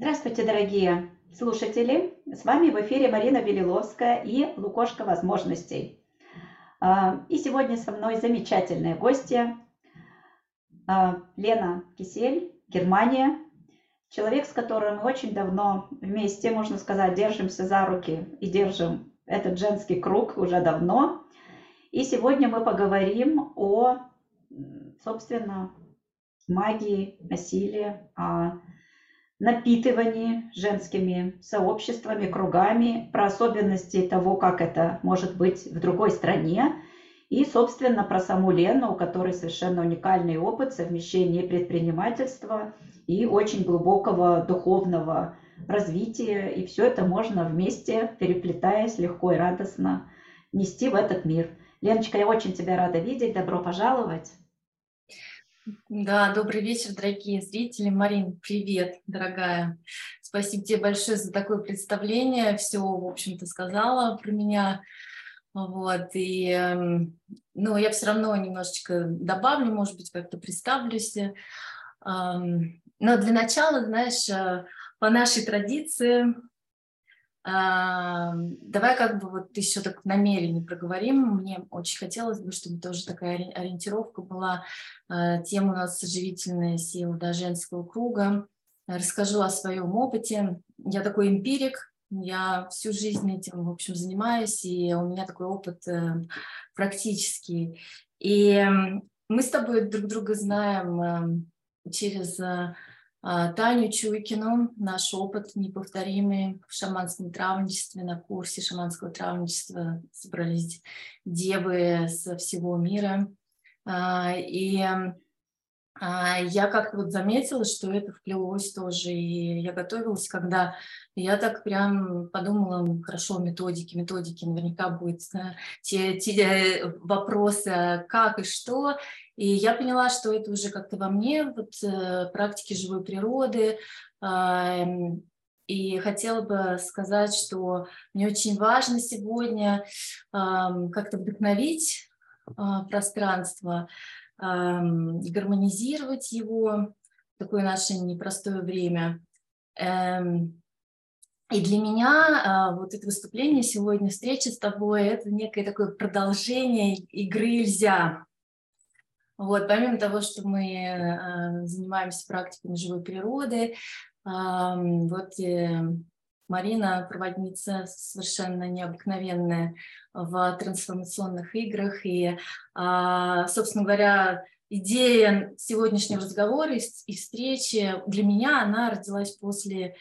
Здравствуйте, дорогие слушатели! С вами в эфире Марина Белиловская и Лукошка возможностей. А, и сегодня со мной замечательные гости. А, Лена Кисель, Германия. Человек, с которым мы очень давно вместе, можно сказать, держимся за руки и держим этот женский круг уже давно. И сегодня мы поговорим о, собственно, магии, насилии, о напитывании женскими сообществами, кругами, про особенности того, как это может быть в другой стране, и, собственно, про саму Лену, у которой совершенно уникальный опыт совмещения предпринимательства и очень глубокого духовного развития. И все это можно вместе, переплетаясь легко и радостно, нести в этот мир. Леночка, я очень тебя рада видеть. Добро пожаловать. Да, добрый вечер, дорогие зрители. Марин, привет, дорогая. Спасибо тебе большое за такое представление. Все, в общем-то, сказала про меня. Вот, и, эм, ну, я все равно немножечко добавлю, может быть, как-то представлюсь. Эм, но для начала, знаешь, э, по нашей традиции Давай как бы вот еще так намерение проговорим. Мне очень хотелось бы, чтобы тоже такая ориентировка была. А, тема у нас оживительная сила да, женского круга. Расскажу о своем опыте. Я такой эмпирик, я всю жизнь этим, в общем, занимаюсь, и у меня такой опыт э, практический. И мы с тобой друг друга знаем через э, а, Таню Чуйкину, наш опыт неповторимый в шаманском травничестве, на курсе шаманского травничества собрались девы со всего мира. А, и а, я как-то вот заметила, что это вплелось тоже, и я готовилась, когда я так прям подумала, хорошо, методики, методики, наверняка будут те, те э, вопросы, как и что, и я поняла, что это уже как-то во мне, вот э, практики живой природы, эм, и хотела бы сказать, что мне очень важно сегодня как-то вдохновить а, пространство, гармонизировать его в такое наше непростое время. Эм, и для меня а, вот это выступление сегодня, встреча с тобой, это некое такое продолжение игры «Нельзя». Вот, помимо того, что мы э, занимаемся практиками живой природы, вот э, Марина, проводница совершенно необыкновенная в трансформационных играх. И, а, собственно говоря, идея сегодняшнего разговора и встречи для меня, она родилась после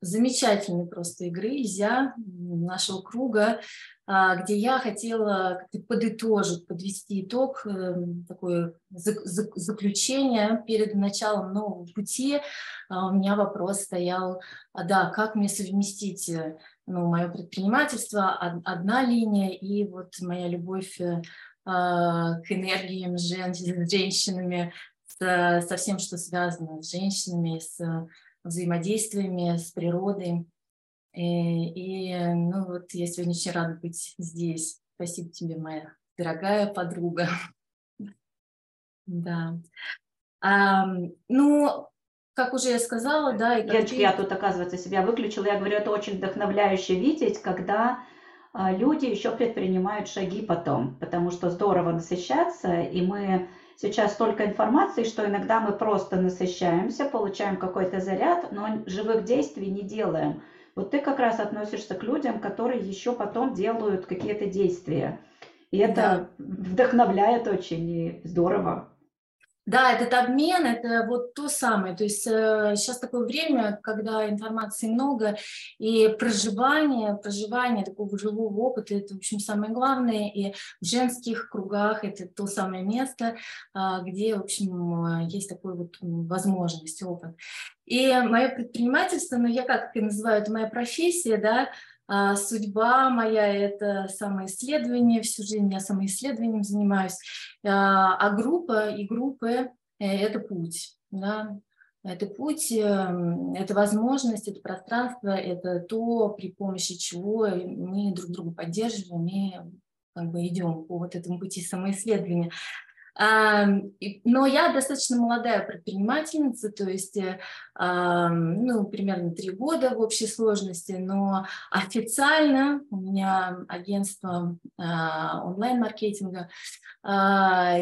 замечательной просто игры «Изя» нашего круга, а, где я хотела подытожить, подвести итог, эм, такое заключение перед началом нового пути. А, у меня вопрос стоял, да, как мне совместить э, ну, мое предпринимательство, одна линия, и вот моя любовь э, к энергиям с женщинами, со всем, что связано с женщинами, с взаимодействиями с природой. И, и ну вот я сегодня очень рада быть здесь. Спасибо тебе, моя дорогая подруга. Да. А, ну, как уже я сказала, да. И Леночка, я тут, оказывается, себя выключила. Я говорю, это очень вдохновляюще видеть, когда люди еще предпринимают шаги потом, потому что здорово насыщаться, и мы сейчас столько информации, что иногда мы просто насыщаемся, получаем какой-то заряд, но живых действий не делаем. Вот ты как раз относишься к людям, которые еще потом делают какие-то действия. И это да. вдохновляет очень и здорово. Да, этот обмен – это вот то самое. То есть э, сейчас такое время, когда информации много, и проживание, проживание такого живого опыта – это, в общем, самое главное. И в женских кругах это то самое место, э, где, в общем, есть такой вот возможность, опыт. И мое предпринимательство, ну, я как это называю, это моя профессия, да, судьба моя – это самоисследование, всю жизнь я самоисследованием занимаюсь, а, а группа и группы это путь, да, это путь, эм, это возможность, это пространство, это то, при помощи чего мы друг друга поддерживаем и как бы идем по вот этому пути самоисследования. Но я достаточно молодая предпринимательница, то есть, э, ну, примерно три года в общей сложности, но официально у меня агентство а, онлайн-маркетинга а,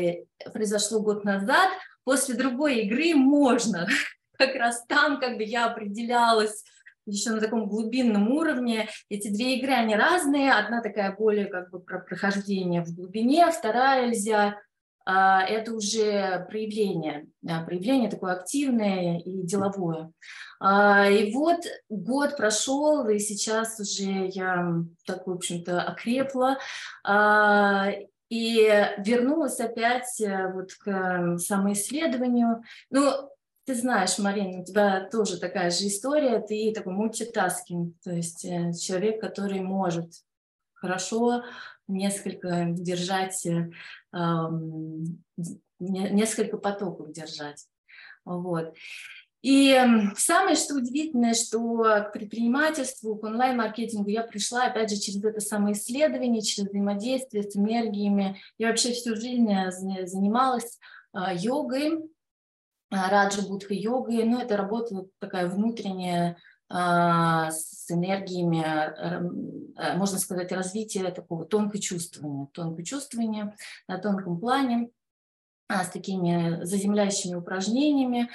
произошло год назад. После другой игры можно, как раз там как бы я определялась еще на таком глубинном уровне. Эти две игры, они разные. Одна такая более как бы про прохождение в глубине, вторая нельзя это уже проявление, проявление такое активное и деловое. А, и вот год прошел, и сейчас уже я так, в общем-то, окрепла, а, и вернулась опять э, вот к самоисследованию. Ну, ты знаешь, Марина, у тебя тоже такая же история, ты такой мультитаскинг, то есть э, человек, который может хорошо несколько держать, э, несколько потоков держать. Вот. И самое что удивительное, что к предпринимательству, к онлайн-маркетингу я пришла, опять же, через это самоисследование, через взаимодействие с энергиями. Я вообще всю жизнь э, занималась а, йогой, а, раджа будха йогой, но это работа такая внутренняя, с энергиями, э, можно сказать, развития такого тонкого чувствования, тонкое чувствование на тонком плане, а, с такими заземляющими упражнениями.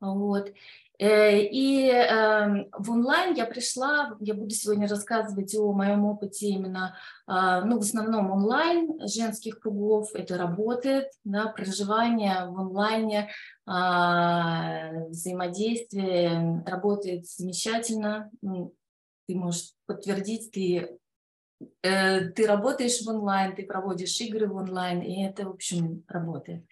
Вот. Э, и эм, в онлайн я пришла, я буду сегодня рассказывать о моем опыте именно, ну, в основном онлайн женских кругов, это работает, да, проживание в онлайне, а, взаимодействие работает замечательно. Ты можешь подтвердить, ты, ты работаешь в онлайн, ты проводишь игры в онлайн, и это, в общем, работает.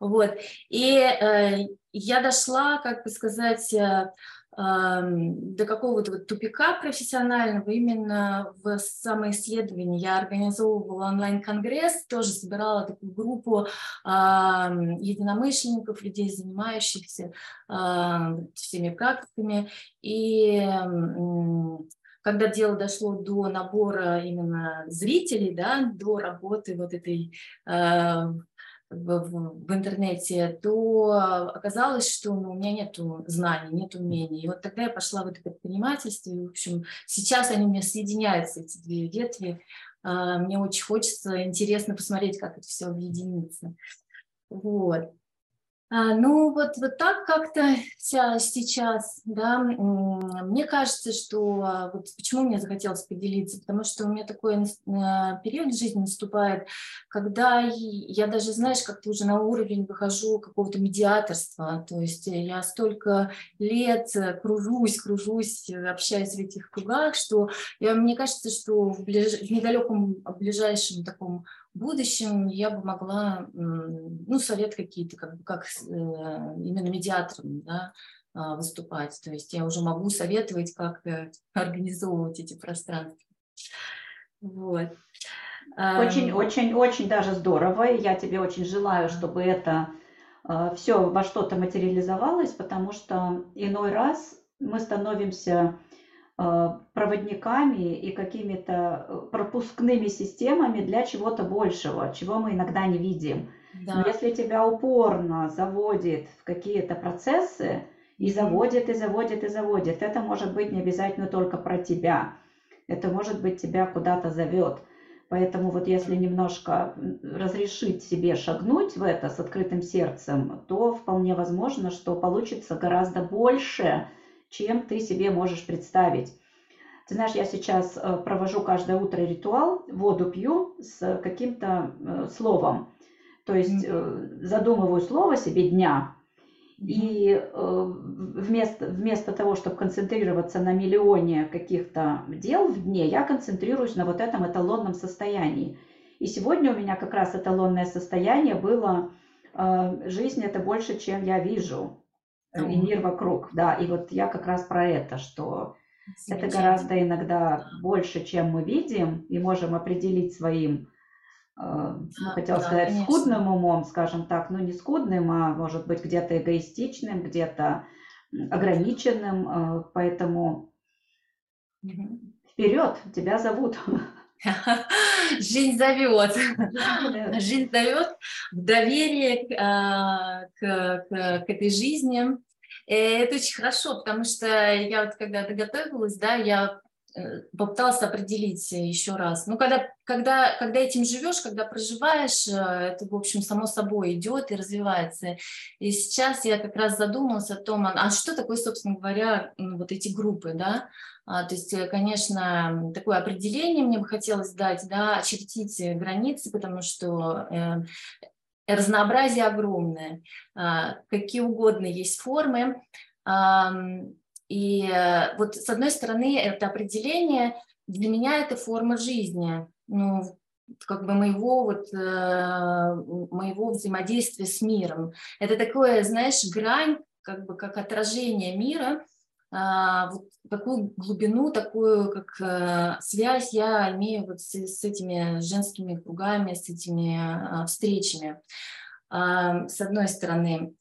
Вот. И э, я дошла, как бы сказать, э, до какого-то вот тупика профессионального именно в самоисследовании. Я организовывала онлайн-конгресс, тоже собирала такую группу единомышленников, людей, занимающихся всеми практиками. И когда дело дошло до набора именно зрителей, да, до работы вот этой в, в интернете, то оказалось, что ну, у меня нет знаний, нет умений. И вот тогда я пошла в это предпринимательство, и, в общем, сейчас они у меня соединяются, эти две ветви. А, мне очень хочется, интересно посмотреть, как это все объединится. Вот. А, ну, вот, вот так как-то сейчас, да, мне кажется, что а, вот почему мне захотелось поделиться, потому что у меня такой а, период в жизни наступает, когда я даже, знаешь, как-то уже на уровень выхожу какого-то медиаторства, то есть я столько лет кружусь, кружусь, общаюсь в этих кругах, что я, мне кажется, что в, ближ... в недалеком в ближайшем таком в будущем я бы могла, ну, совет какие-то, как, как э, именно медиатором, да, а, выступать. То есть я уже могу советовать, как э, организовывать эти пространства. Вот. Очень, очень, очень даже здорово. Я тебе очень желаю, чтобы это э, все во что-то материализовалось, потому что иной раз мы становимся проводниками и какими-то э, пропускными системами для чего-то большего, чего мы иногда не видим. Да. Но если тебя упорно заводит в какие-то процессы, и заводит, и заводит, и заводит, это может быть не обязательно только про тебя. Это может быть тебя куда-то зовет. Поэтому вот если немножко разрешить себе шагнуть в это с открытым сердцем, то вполне возможно, что получится гораздо больше, чем ты себе можешь представить. Ты знаешь, я сейчас э, провожу каждое утро ритуал, воду пью с каким-то э, словом. То есть mm-hmm. задумываю слово себе дня, и вместо, вместо того, чтобы концентрироваться на миллионе каких-то дел в дне, я концентрируюсь на вот этом эталонном состоянии. И сегодня у меня как раз эталонное состояние было «Жизнь – это больше, чем я вижу» и мир вокруг, да, и вот я как раз про это, что это гораздо иногда больше, чем мы видим, и можем определить своим, э, ну, хотела да, сказать, конечно. скудным умом, скажем так, ну не скудным, а может быть где-то эгоистичным, где-то ограниченным, э, поэтому угу. вперед, тебя зовут. Жизнь зовет. Жизнь зовет в доверие к, к, к этой жизни. И это очень хорошо, потому что я вот когда готовилась, да, я Э, попыталась определить еще раз. Ну, когда, когда, когда этим живешь, когда проживаешь, э, это, в общем, само собой идет и развивается. И сейчас я как раз задумалась о том, а что такое, собственно говоря, вот эти группы, да? А, то есть, э, конечно, такое определение мне бы хотелось дать, да, очертить границы, потому что э, разнообразие огромное, а, какие угодно есть формы. И э, вот с одной стороны это определение для меня это форма жизни, ну, как бы моего вот э, моего взаимодействия с миром. Это такое, знаешь, грань, как бы как отражение мира, а, вот такую глубину, такую как э, связь я имею вот с, с этими женскими кругами, с этими а, встречами. А, с одной стороны,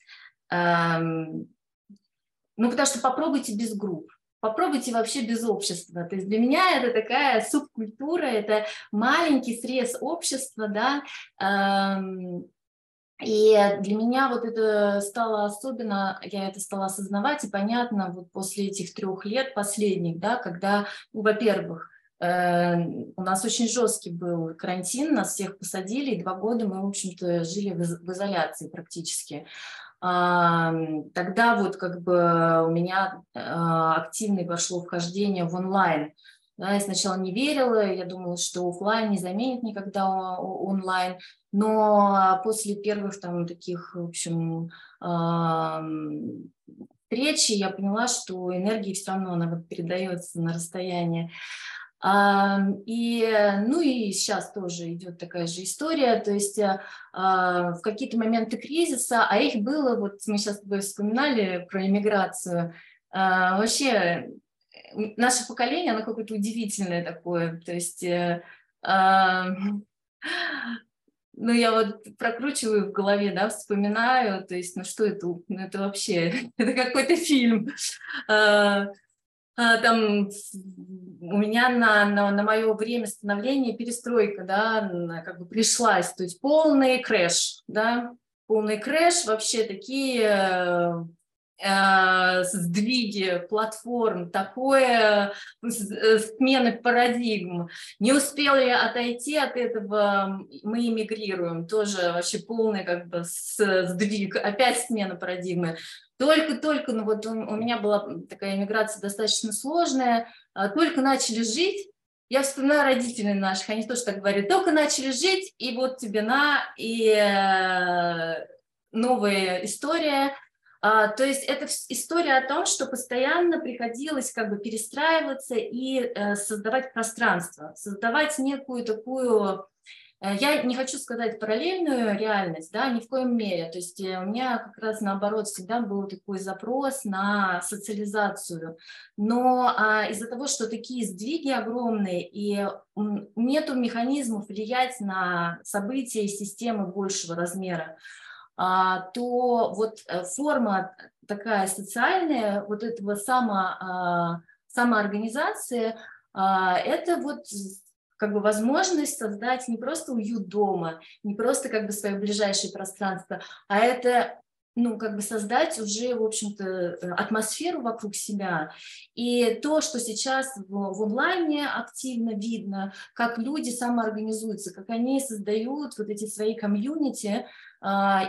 ну, потому что попробуйте без групп, попробуйте вообще без общества. То есть для меня это такая субкультура, это маленький срез общества, да, эм, и для меня вот это стало особенно, я это стала осознавать и понятно вот после этих трех лет последних, да, когда, ну, во-первых, э, у нас очень жесткий был карантин, нас всех посадили, и два года мы, в общем-то, жили в изоляции практически тогда вот как бы у меня а, активное пошло вхождение в онлайн. Да, я сначала не верила, я думала, что офлайн не заменит никогда онлайн, но после первых там таких, в общем, встречи я поняла, что энергия все равно она передается на расстояние. И, ну и сейчас тоже идет такая же история, то есть э, а, в какие-то моменты кризиса, а их было, вот мы сейчас вспоминали про иммиграцию, а, вообще наше поколение, оно какое-то удивительное такое, то есть э, ну, я вот прокручиваю в голове, да, вспоминаю, то есть, ну, что это, ну, это вообще, это какой-то фильм. А, там у меня на, на, на мое время становления перестройка, да, как бы пришлась, то есть полный крэш, да, полный крэш, вообще такие э сдвиги платформ, такое э, смены парадигм. Не успели отойти от этого, мы эмигрируем, тоже вообще полный как бы сдвиг, опять смена парадигмы. Только-только, ну вот у, меня была такая иммиграция достаточно сложная, а, только начали жить, я вспоминаю родителей наших, они тоже так говорят, только начали жить, и вот тебе на, и э, новая история. А, то есть это история о том, что постоянно приходилось как бы перестраиваться и э, создавать пространство, создавать некую такую Э, я не хочу сказать параллельную реальность, да, ни в коем мере. То есть э, у меня как раз наоборот всегда был такой запрос на социализацию. Но а, из-за того, что такие сдвиги огромные и нету механизмов влиять на события и системы большего размера, то вот э, форма такая социальная вот этого само, а, самоорганизации, а, это вот как бы возможность создать не просто уют дома, не просто как бы свое ближайшее пространство, а это ну, как бы создать уже, в общем-то, э, атмосферу вокруг себя. И то, что сейчас в, в онлайне активно видно, как люди самоорганизуются, как они создают вот эти свои комьюнити, а,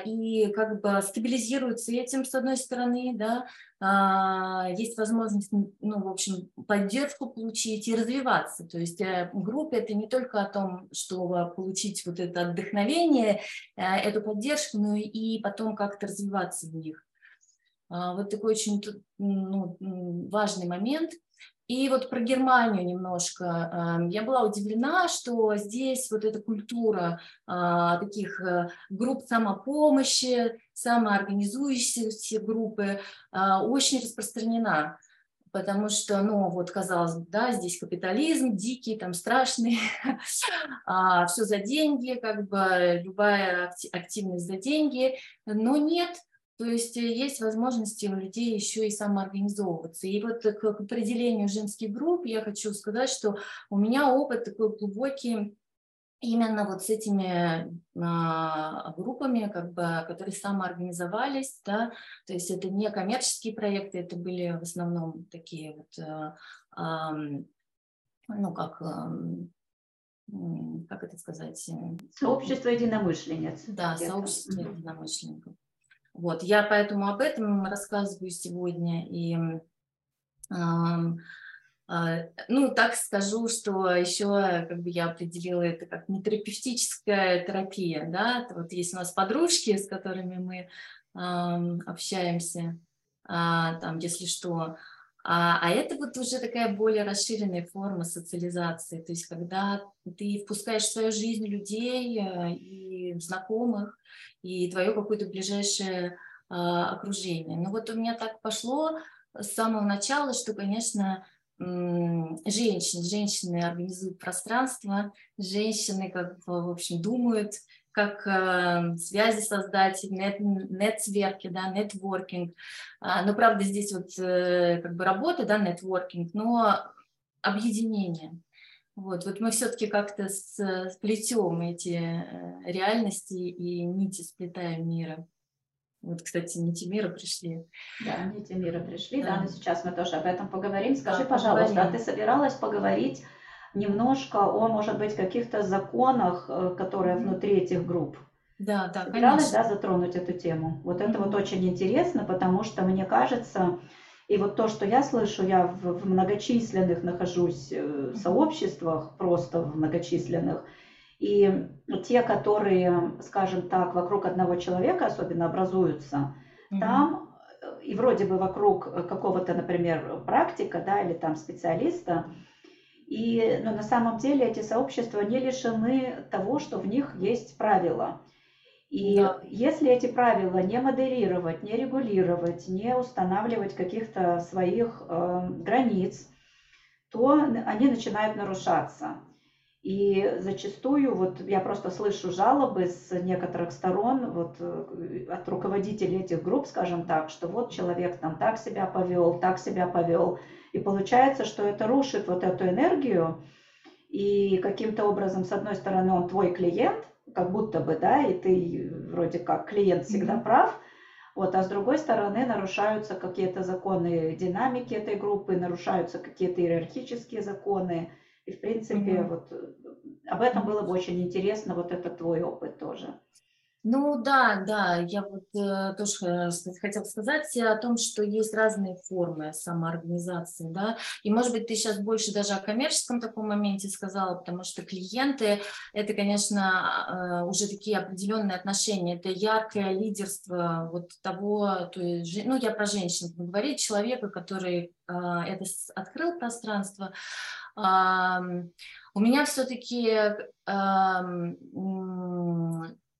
и как бы стабилизируются этим, с одной стороны, да, а, есть возможность, ну, в общем, поддержку получить и развиваться. То есть э, группа – это не только о том, чтобы получить вот это вдохновение, э, эту поддержку, но и потом как-то развиваться в них. А, вот такой очень ну, важный момент – и вот про Германию немножко. Я была удивлена, что здесь вот эта культура а, таких э, групп самопомощи, самоорганизующиеся группы а, очень распространена потому что, ну, вот, казалось бы, да, здесь капитализм дикий, там страшный, а, все за деньги, как бы любая активность за деньги, но нет, То есть есть возможности у людей еще и самоорганизовываться. И вот к определению женских групп я хочу сказать, что у меня опыт такой глубокий именно вот с этими а, группами, как бы, которые самоорганизовались, да, то есть это не коммерческие проекты, это были в основном такие вот, а, а, ну как, как это сказать? Сообщество единомышленниц. Да, сообщество единомышленников. Вот, я поэтому об этом рассказываю сегодня и а, ну, так скажу, что еще как бы я определила это как нетерапевтическая терапия, да, вот есть у нас подружки, с которыми мы общаемся, э, там, если что, а, а это вот уже такая более расширенная форма социализации, то есть когда ты впускаешь в свою жизнь людей э, и знакомых, и твое какое-то ближайшее э, окружение. Но вот у меня так пошло с самого начала, что, конечно, женщин. Женщины организуют пространство, женщины, как в общем, думают, как э, связи создать, нет, нетверки, да, нетворкинг. А, но, правда, здесь вот э, как бы работа, да, нетворкинг, но объединение. Вот, вот мы все-таки как-то сплетем эти э, реальности и нити сплетаем мира. Вот, кстати, нити мира пришли. Да, нити мира пришли, да. да, но сейчас мы тоже об этом поговорим. Скажи, да, пожалуйста, поговорим. а ты собиралась поговорить немножко о, может быть, каких-то законах, э, которые внутри этих групп? Да, да, Собиралась, конечно. да, затронуть эту тему? Вот это mm-hmm. вот очень интересно, потому что мне кажется, и вот то, что я слышу, я в, в многочисленных нахожусь э, сообществах, просто в многочисленных, и те, которые, скажем так, вокруг одного человека особенно образуются, mm-hmm. там э, и вроде бы вокруг какого-то, например, практика, да, или там специалиста, и, но на самом деле эти сообщества не лишены того, что в них есть правила. И да. если эти правила не модерировать, не регулировать, не устанавливать каких-то своих э, границ, то они начинают нарушаться. И зачастую, вот я просто слышу жалобы с некоторых сторон, вот э, от руководителей этих групп, скажем так, что вот человек там так себя повел, так себя повел. И получается, что это рушит вот эту энергию, и каким-то образом, с одной стороны, он твой клиент, как будто бы, да, и ты вроде как клиент всегда mm-hmm. прав, вот, а с другой стороны нарушаются какие-то законы динамики этой группы, нарушаются какие-то иерархические законы, и, в принципе, mm-hmm. вот э, об этом было бы очень интересно, вот это твой опыт тоже. Ну да, да, я вот э, тоже э, хотела сказать о том, что есть разные формы самоорганизации, да, и может быть ты сейчас больше даже о коммерческом таком моменте сказала, потому что клиенты это, конечно, э, уже такие определенные отношения, это яркое лидерство вот того, то есть, ну я про женщин говорю, человека, который э, это открыл пространство, у меня все-таки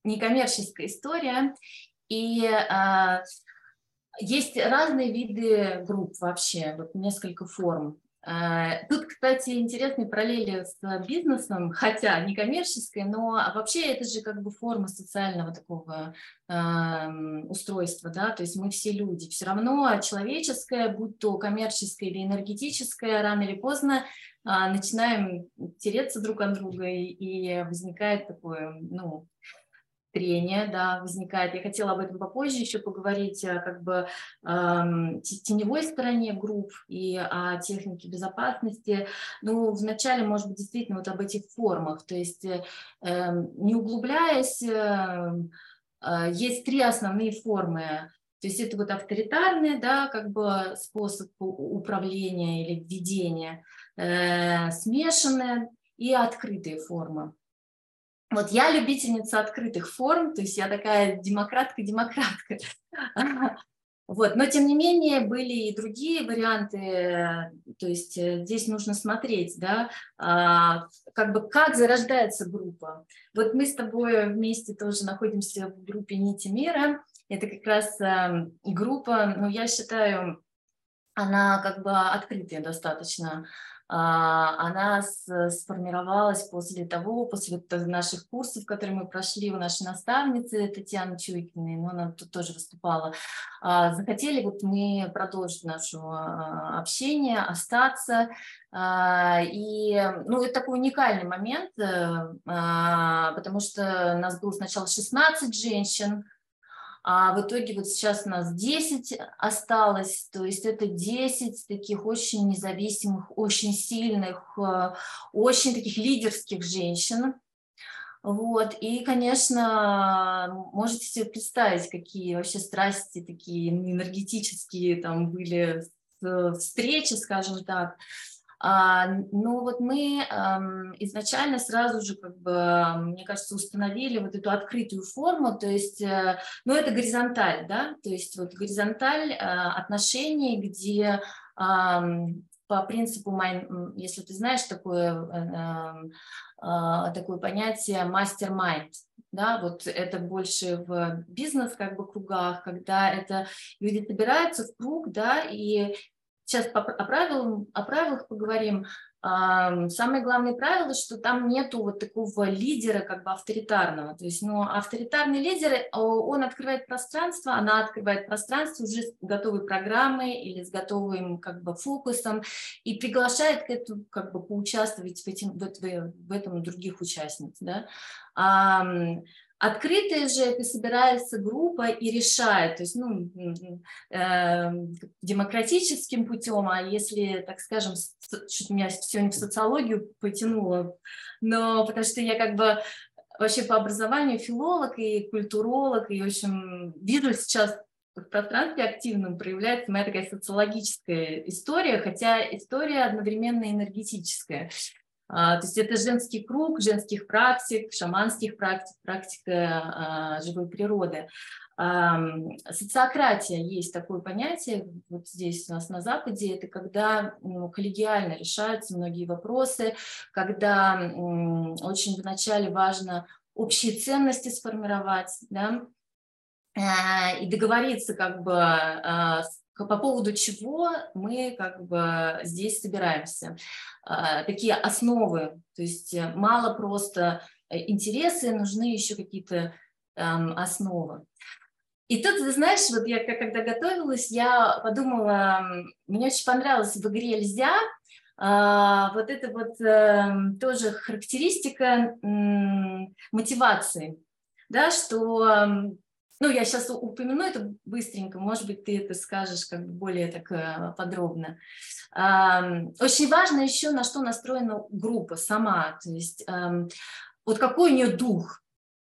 некоммерческая история, и есть разные виды групп вообще, вот несколько форм. Тут, кстати, интересные параллели с бизнесом, хотя не коммерческая, но вообще это же как бы форма социального такого э, устройства, да, то есть мы все люди. Все равно человеческое, будь то коммерческое или энергетическое, рано или поздно а, начинаем тереться друг от друга, и возникает такое, ну, трение, да, возникает. Я хотела об этом попозже еще поговорить, как бы э, теневой стороне групп и о технике безопасности. Ну, вначале, может быть, действительно вот об этих формах, то есть э, не углубляясь, э, э, есть три основные формы то есть это вот авторитарный, да, как бы способ управления или введения, э, смешанная и открытые формы. Вот я любительница открытых форм, то есть я такая демократка-демократка. Вот, но тем не менее были и другие варианты, то есть э, здесь нужно смотреть, да, а, как бы как зарождается группа. Вот мы с тобой вместе тоже находимся в группе «Нити мира», это как раз эм, группа, ну, я считаю, она как бы открытая достаточно. А, она сформировалась после того, после наших курсов, которые мы прошли у нашей наставницы Татьяны Чуйкиной, но она тут тоже выступала. А, захотели вот мы продолжить наше общение, остаться. И ну, это такой уникальный момент, э, потому что у нас было сначала 16 женщин, а в итоге вот сейчас у нас 10 осталось, то есть это 10 таких очень независимых, очень сильных, э, очень таких лидерских женщин. Вот, и, конечно, можете себе представить, какие вообще страсти такие энергетические там были встречи, скажем так. А, ну вот мы изначально сразу же, как бы, мне кажется, установили вот эту открытую форму, то есть, э, ну это горизонталь, да, то есть вот горизонталь э, отношений, где по принципу, если ты знаешь такое, э, такое понятие мастер-майнд, да, вот это больше в бизнес как бы кругах, когда это люди собираются в круг, да, и сейчас о, правилам, о правилах поговорим. Самое главное правило, что там нету вот такого лидера как бы авторитарного. То есть, ну, авторитарный лидер, он открывает пространство, она открывает пространство уже с готовой программой или с готовым как бы фокусом и приглашает к этому как бы поучаствовать в, этим, в, в этом других участниц. Да? Открытая же это собирается группа и решает, то есть ну, э, демократическим путем, а если, так скажем, что меня сегодня в социологию потянуло, но потому что я как бы вообще по образованию филолог и культуролог, и, в общем, вижу сейчас в пространстве активном проявляется моя такая социологическая история, хотя история одновременно энергетическая. А, то есть это женский круг женских практик, шаманских практик, практика а, живой природы. Социократия есть такое понятие, вот здесь у нас на Западе, это когда ну, коллегиально решаются многие вопросы, когда очень вначале важно общие ценности сформировать, да, а, и договориться как бы по поводу чего мы как бы здесь собираемся. А, такие основы, то есть э, мало просто э, интересы, нужны еще какие-то основы. И тут, ты знаешь, вот я когда готовилась, я подумала, мне очень понравилось в игре «Нельзя», а, вот это вот эм, тоже характеристика мотивации, да, что ну, я сейчас упомяну это быстренько, может быть, ты это скажешь как бы более так э, подробно. Очень важно еще, на что настроена группа сама, то есть вот какой у нее дух.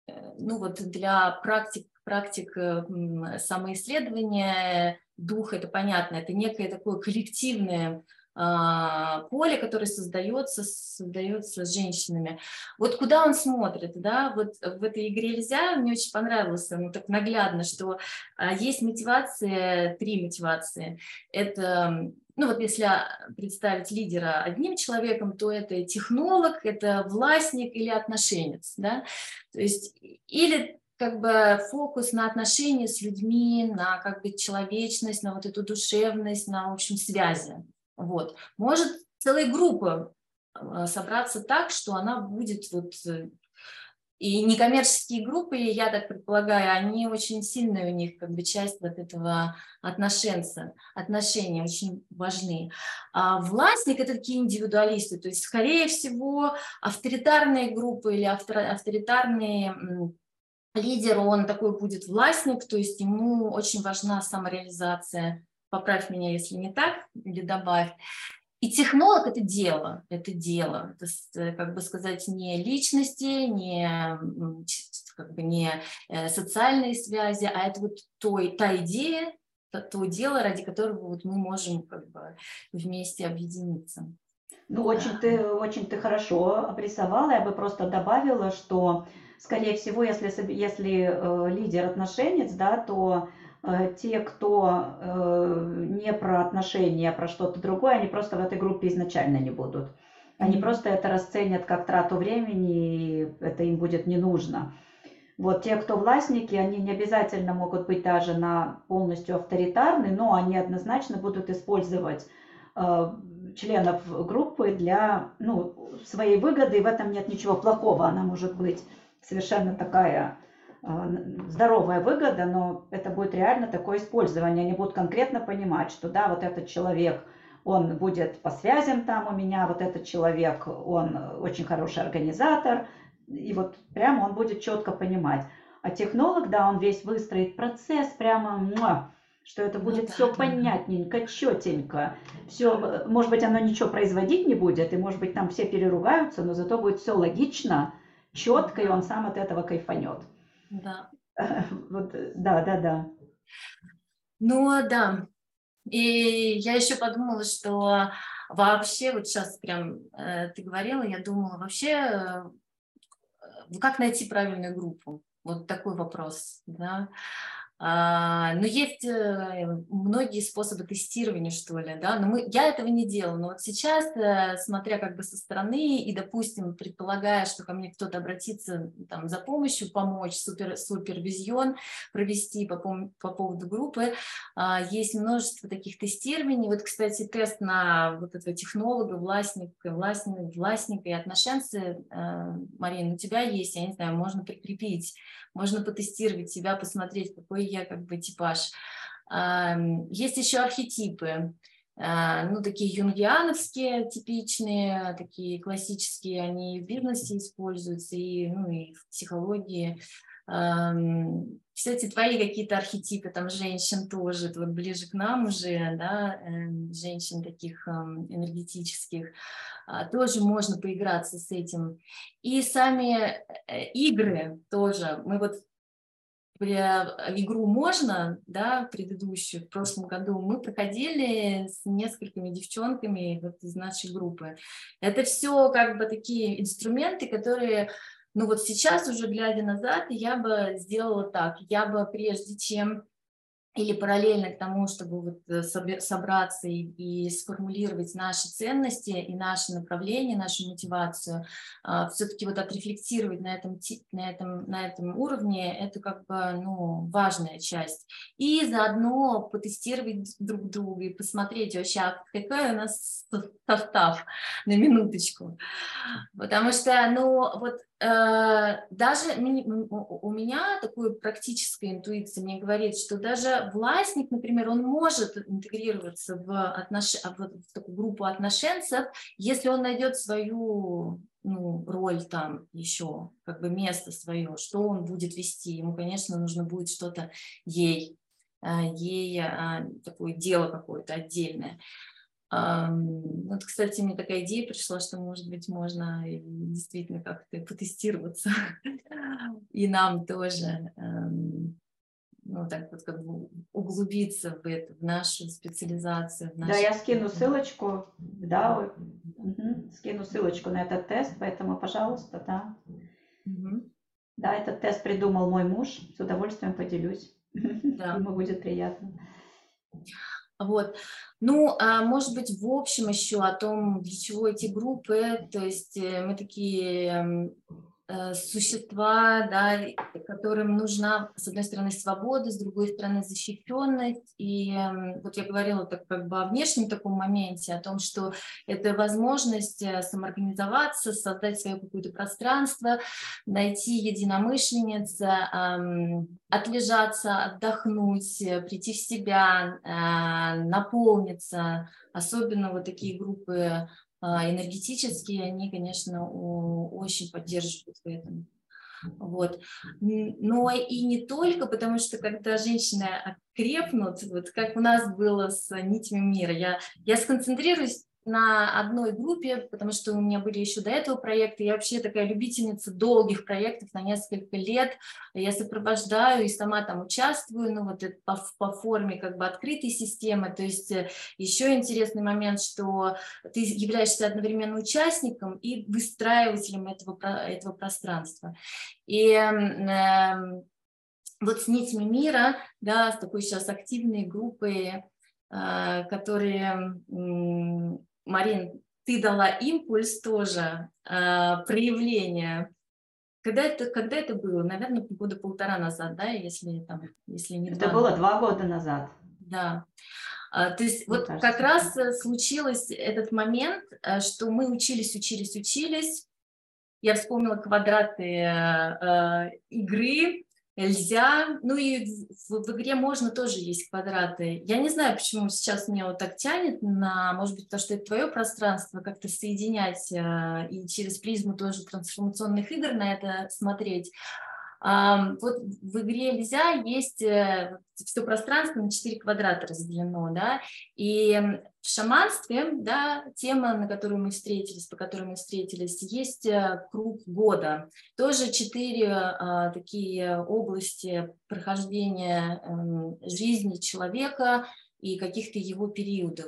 Э, ну, вот для практик, практик э, самоисследования дух, это понятно, это некое такое коллективное поле, которое создается, создается с женщинами. Вот куда он смотрит, да, вот в этой игре нельзя, мне очень понравилось, ну, так наглядно, что а, есть мотивация, три мотивации. Это ну вот если представить лидера одним человеком, то это технолог, это властник или отношенец, да, то есть или как бы фокус на отношения с людьми, на как бы человечность, на вот эту душевность, на, в общем, связи. Вот. Может целая группа собраться так, что она будет вот э, и некоммерческие группы, я так предполагаю, они очень сильные у них, как бы часть вот этого отношенца, отношения очень важны. А властник – это такие индивидуалисты, то есть, скорее всего, авторитарные группы или авторитарные лидер, он такой будет властник, то есть ему очень важна самореализация поправь меня, если не так, или добавь. И технолог – это дело, это дело, это, э, как бы сказать, не личности, не, как бы не э, социальные связи, а это вот той, та идея, то, то дело, ради которого вот мы можем как бы вместе объединиться. Ну, очень ты, очень ты хорошо обрисовала. Я бы просто добавила, что, скорее всего, если, если э, лидер отношенец, да, то те, кто э, не про отношения, а про что-то другое, они просто в этой группе изначально не будут. Они просто это расценят как трату времени, и это им будет не нужно. Вот те, кто властники, они не обязательно могут быть даже на полностью авторитарны, но они однозначно будут использовать членов группы для ну, своей выгоды, и в этом нет ничего плохого. Она может быть совершенно такая здоровая выгода, но это будет реально такое использование. Они будут конкретно понимать, что да, вот этот человек – он будет по связям там у меня, вот этот человек, он очень хороший организатор, и вот прямо он будет четко понимать. А технолог, да, он весь выстроит процесс прямо, что это будет ну, все да, понятненько, четенько. Все, может быть, оно ничего производить не будет, и может быть, там все переругаются, но зато будет все логично, четко, и он сам от этого кайфанет. Да. Вот, да, да, да. Ну, да, и я еще подумала, что вообще, вот сейчас прям э, ты говорила, я думала, вообще, э, как найти правильную группу? Вот такой вопрос, да. А, но есть э, многие способы тестирования, что ли, да, но мы, я этого не делала, но вот сейчас, э, смотря как бы со стороны и, допустим, предполагая, что ко мне кто-то обратится там за помощью, помочь, супер, супервизион провести по, по поводу группы, а, есть множество таких тестирований, вот, кстати, тест на вот этого технолога, властника, властника, властника и отношенцы, э, Марина, у тебя есть, я не знаю, можно прикрепить, можно потестировать себя, посмотреть, какой я как бы типаж. Есть еще архетипы, а, ну, такие юнгиановские, типичные, такие классические, они в бизнесе используются, и, ну, и в психологии. Кстати, твои какие-то архетипы, там, женщин тоже, вот ближе к нам уже, да, эм, женщин таких энергетических, а, тоже можно поиграться с этим. И сами э, игры тоже, мы вот игру можно, да, предыдущую, в прошлом году, мы проходили с несколькими девчонками вот из нашей группы. Это все как бы такие инструменты, которые, ну вот сейчас уже глядя назад, я бы сделала так, я бы прежде чем или параллельно к тому, чтобы вот э, собраться и, и сформулировать наши ценности и наши направления, нашу мотивацию, а, все-таки вот отрефлексировать на этом, на, этом, на этом уровне, это как бы ну, важная часть. И заодно потестировать друг друга и посмотреть вообще, а какой у нас состав на минуточку. Потому что, ну, вот даже у меня такой практическая интуиция мне говорит, что даже властник, например, он может интегрироваться в, отнош... А, в такую группу отношенцев, если он найдет свою ну, роль там еще, как бы место свое, что он будет вести. Ему, конечно, нужно будет что-то ей, э, ей а, такое дело какое-то отдельное. Вот, кстати, мне такая идея пришла, что, может быть, можно действительно как-то потестироваться и нам тоже, ну, так вот как бы углубиться в это, в нашу специализацию. В нашу... Да, я скину ссылочку, да, угу. скину ссылочку на этот тест, поэтому, пожалуйста, да. Угу. Да, этот тест придумал мой муж, с удовольствием поделюсь. Да. Ему будет приятно. Вот. Ну, а может быть, в общем еще о том, для чего эти группы, то есть э, мы такие существа, да, которым нужна, с одной стороны, свобода, с другой стороны, защищенность. И эм, вот я говорила так как бы о внешнем таком моменте, о том, что это возможность э, самоорганизоваться, создать свое какое-то пространство, найти единомышленниц, эм, отлежаться, отдохнуть, э, прийти в себя, наполниться. Особенно вот такие группы а, энергетические, они, конечно, очень поддерживают в этом. Вот. Но и не только, потому что когда женщины крепнут, вот как у нас было с нитями мира, я, я сконцентрируюсь на одной группе, потому что у меня были еще до этого проекты. Я вообще такая любительница долгих проектов на несколько лет. Я сопровождаю и сама там участвую, ну вот это по, по форме как бы открытой системы. То есть э, еще интересный момент, что ты являешься одновременно участником и выстраивателем этого, этого пространства. И э, вот с нитями мира, да, с такой сейчас активной группой, э, которые Марин, ты дала импульс тоже э, проявления. Когда это, когда это было? Наверное, года полтора назад, да, если там, если не Это два. было два года назад. Да. А, то есть Мне вот кажется, как раз э, случилось этот момент, э, что мы учились, учились, учились. Я вспомнила квадраты э, игры, нельзя. Ну и в, в игре можно тоже есть квадраты. Я не знаю, почему сейчас меня вот так тянет на, может быть, потому что это твое пространство, как-то соединять э, и через призму тоже трансформационных игр на это смотреть. Вот в игре нельзя есть э, все пространство на 4 квадрата разделено, да, и в шаманстве, да, тема, на которую мы встретились, по которой мы встретились, есть э, круг года. Тоже четыре а, такие области прохождения э, жизни человека, и каких-то его периодов.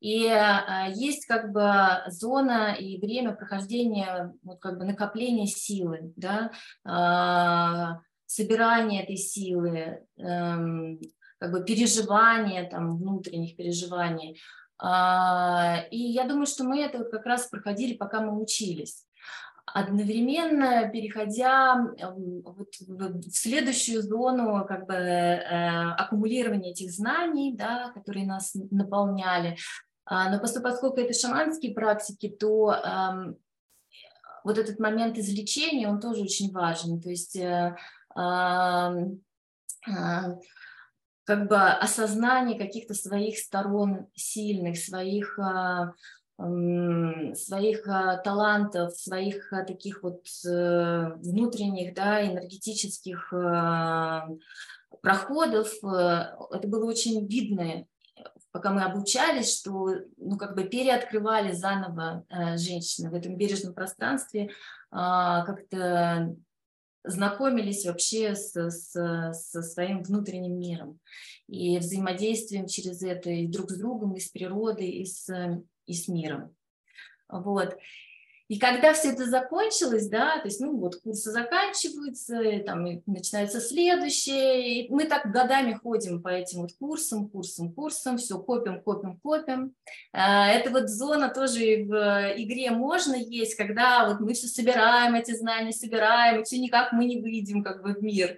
И а, есть как бы зона и время прохождения, вот как бы накопления силы, да, а, собирания этой силы, эм, как бы переживания, там, внутренних переживаний. А, и я думаю, что мы это как раз проходили, пока мы учились одновременно переходя вот в следующую зону как бы э, аккумулирования этих знаний, да, которые нас наполняли. А, но поскольку это шаманские практики, то э, вот этот момент излечения, он тоже очень важен. То есть э, э, как бы осознание каких-то своих сторон сильных, своих своих а, талантов, своих а, таких вот э, внутренних, да, энергетических а, проходов. Э, это было очень видно, пока мы обучались, что ну, как бы переоткрывали заново э, женщины в этом бережном пространстве, как-то знакомились вообще с, с, со своим внутренним миром и взаимодействием через это и друг с другом, и с природой, и с и с миром. Вот. И когда все это закончилось, да, то есть, ну, вот курсы заканчиваются, там начинается следующее, мы так годами ходим по этим вот курсам, курсам, курсам, все копим, копим, копим. А, это вот зона тоже в игре можно есть, когда вот мы все собираем, эти знания собираем, и все никак мы не выйдем как бы в мир.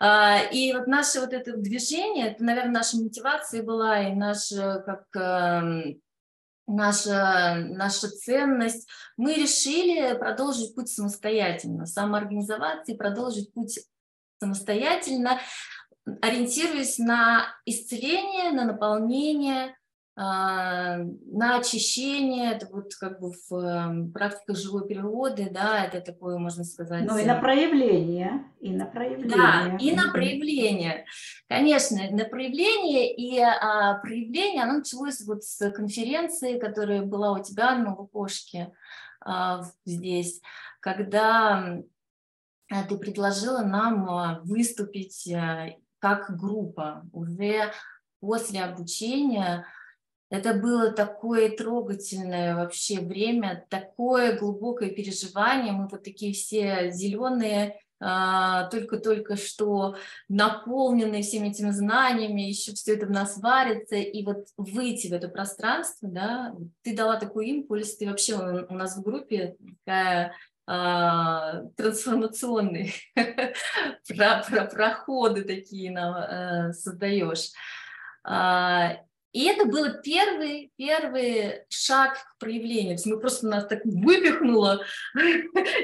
А, и вот наше вот это движение, это, наверное, наша мотивация была, и наша как эм, наша, наша ценность. Мы решили продолжить путь самостоятельно, самоорганизоваться и продолжить путь самостоятельно, ориентируясь на исцеление, на наполнение, на очищение, это вот как бы в эм, практиках живой природы, да, это такое, можно сказать... Ну и на проявление, и на проявление. Да, и на проявление. Конечно, на проявление, и а, проявление, оно началось вот с конференции, которая была у тебя на Лукошке а, здесь, когда а, ты предложила нам а, выступить а, как группа уже после обучения, это было такое трогательное вообще время, такое глубокое переживание. Мы вот такие все зеленые, а, только-только что наполненные всеми этими знаниями, еще все это в нас варится, и вот выйти в это пространство, да, ты дала такой импульс, ты вообще у нас в группе такая а, трансформационные про, про, проходы такие нам э, создаешь. А, и это был первый, первый шаг к проявлению. То есть мы просто нас так выпихнуло,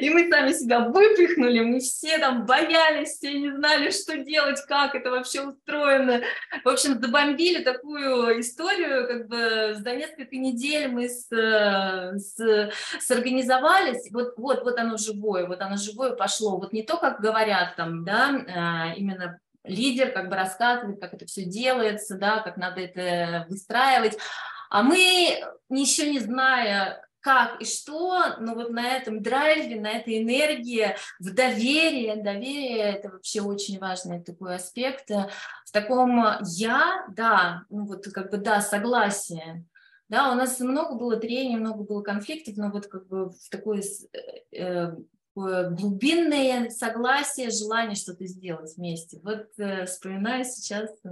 и мы сами себя выпихнули, мы все там боялись, все не знали, что делать, как это вообще устроено. В общем, забомбили такую историю, как бы за несколько недель мы с, с, сорганизовались, вот, вот, вот оно живое, вот оно живое пошло. Вот не то, как говорят там, да, а, именно лидер как бы рассказывает, как это все делается, да, как надо это выстраивать. А мы, еще не зная, как и что, но вот на этом драйве, на этой энергии, в доверии, доверие – это вообще очень важный такой аспект. В таком «я», да, ну вот как бы да, согласие, да, у нас много было трений, много было конфликтов, но вот как бы в такой э, такое глубинное согласие, желание что-то сделать вместе. Вот э, вспоминаю сейчас э,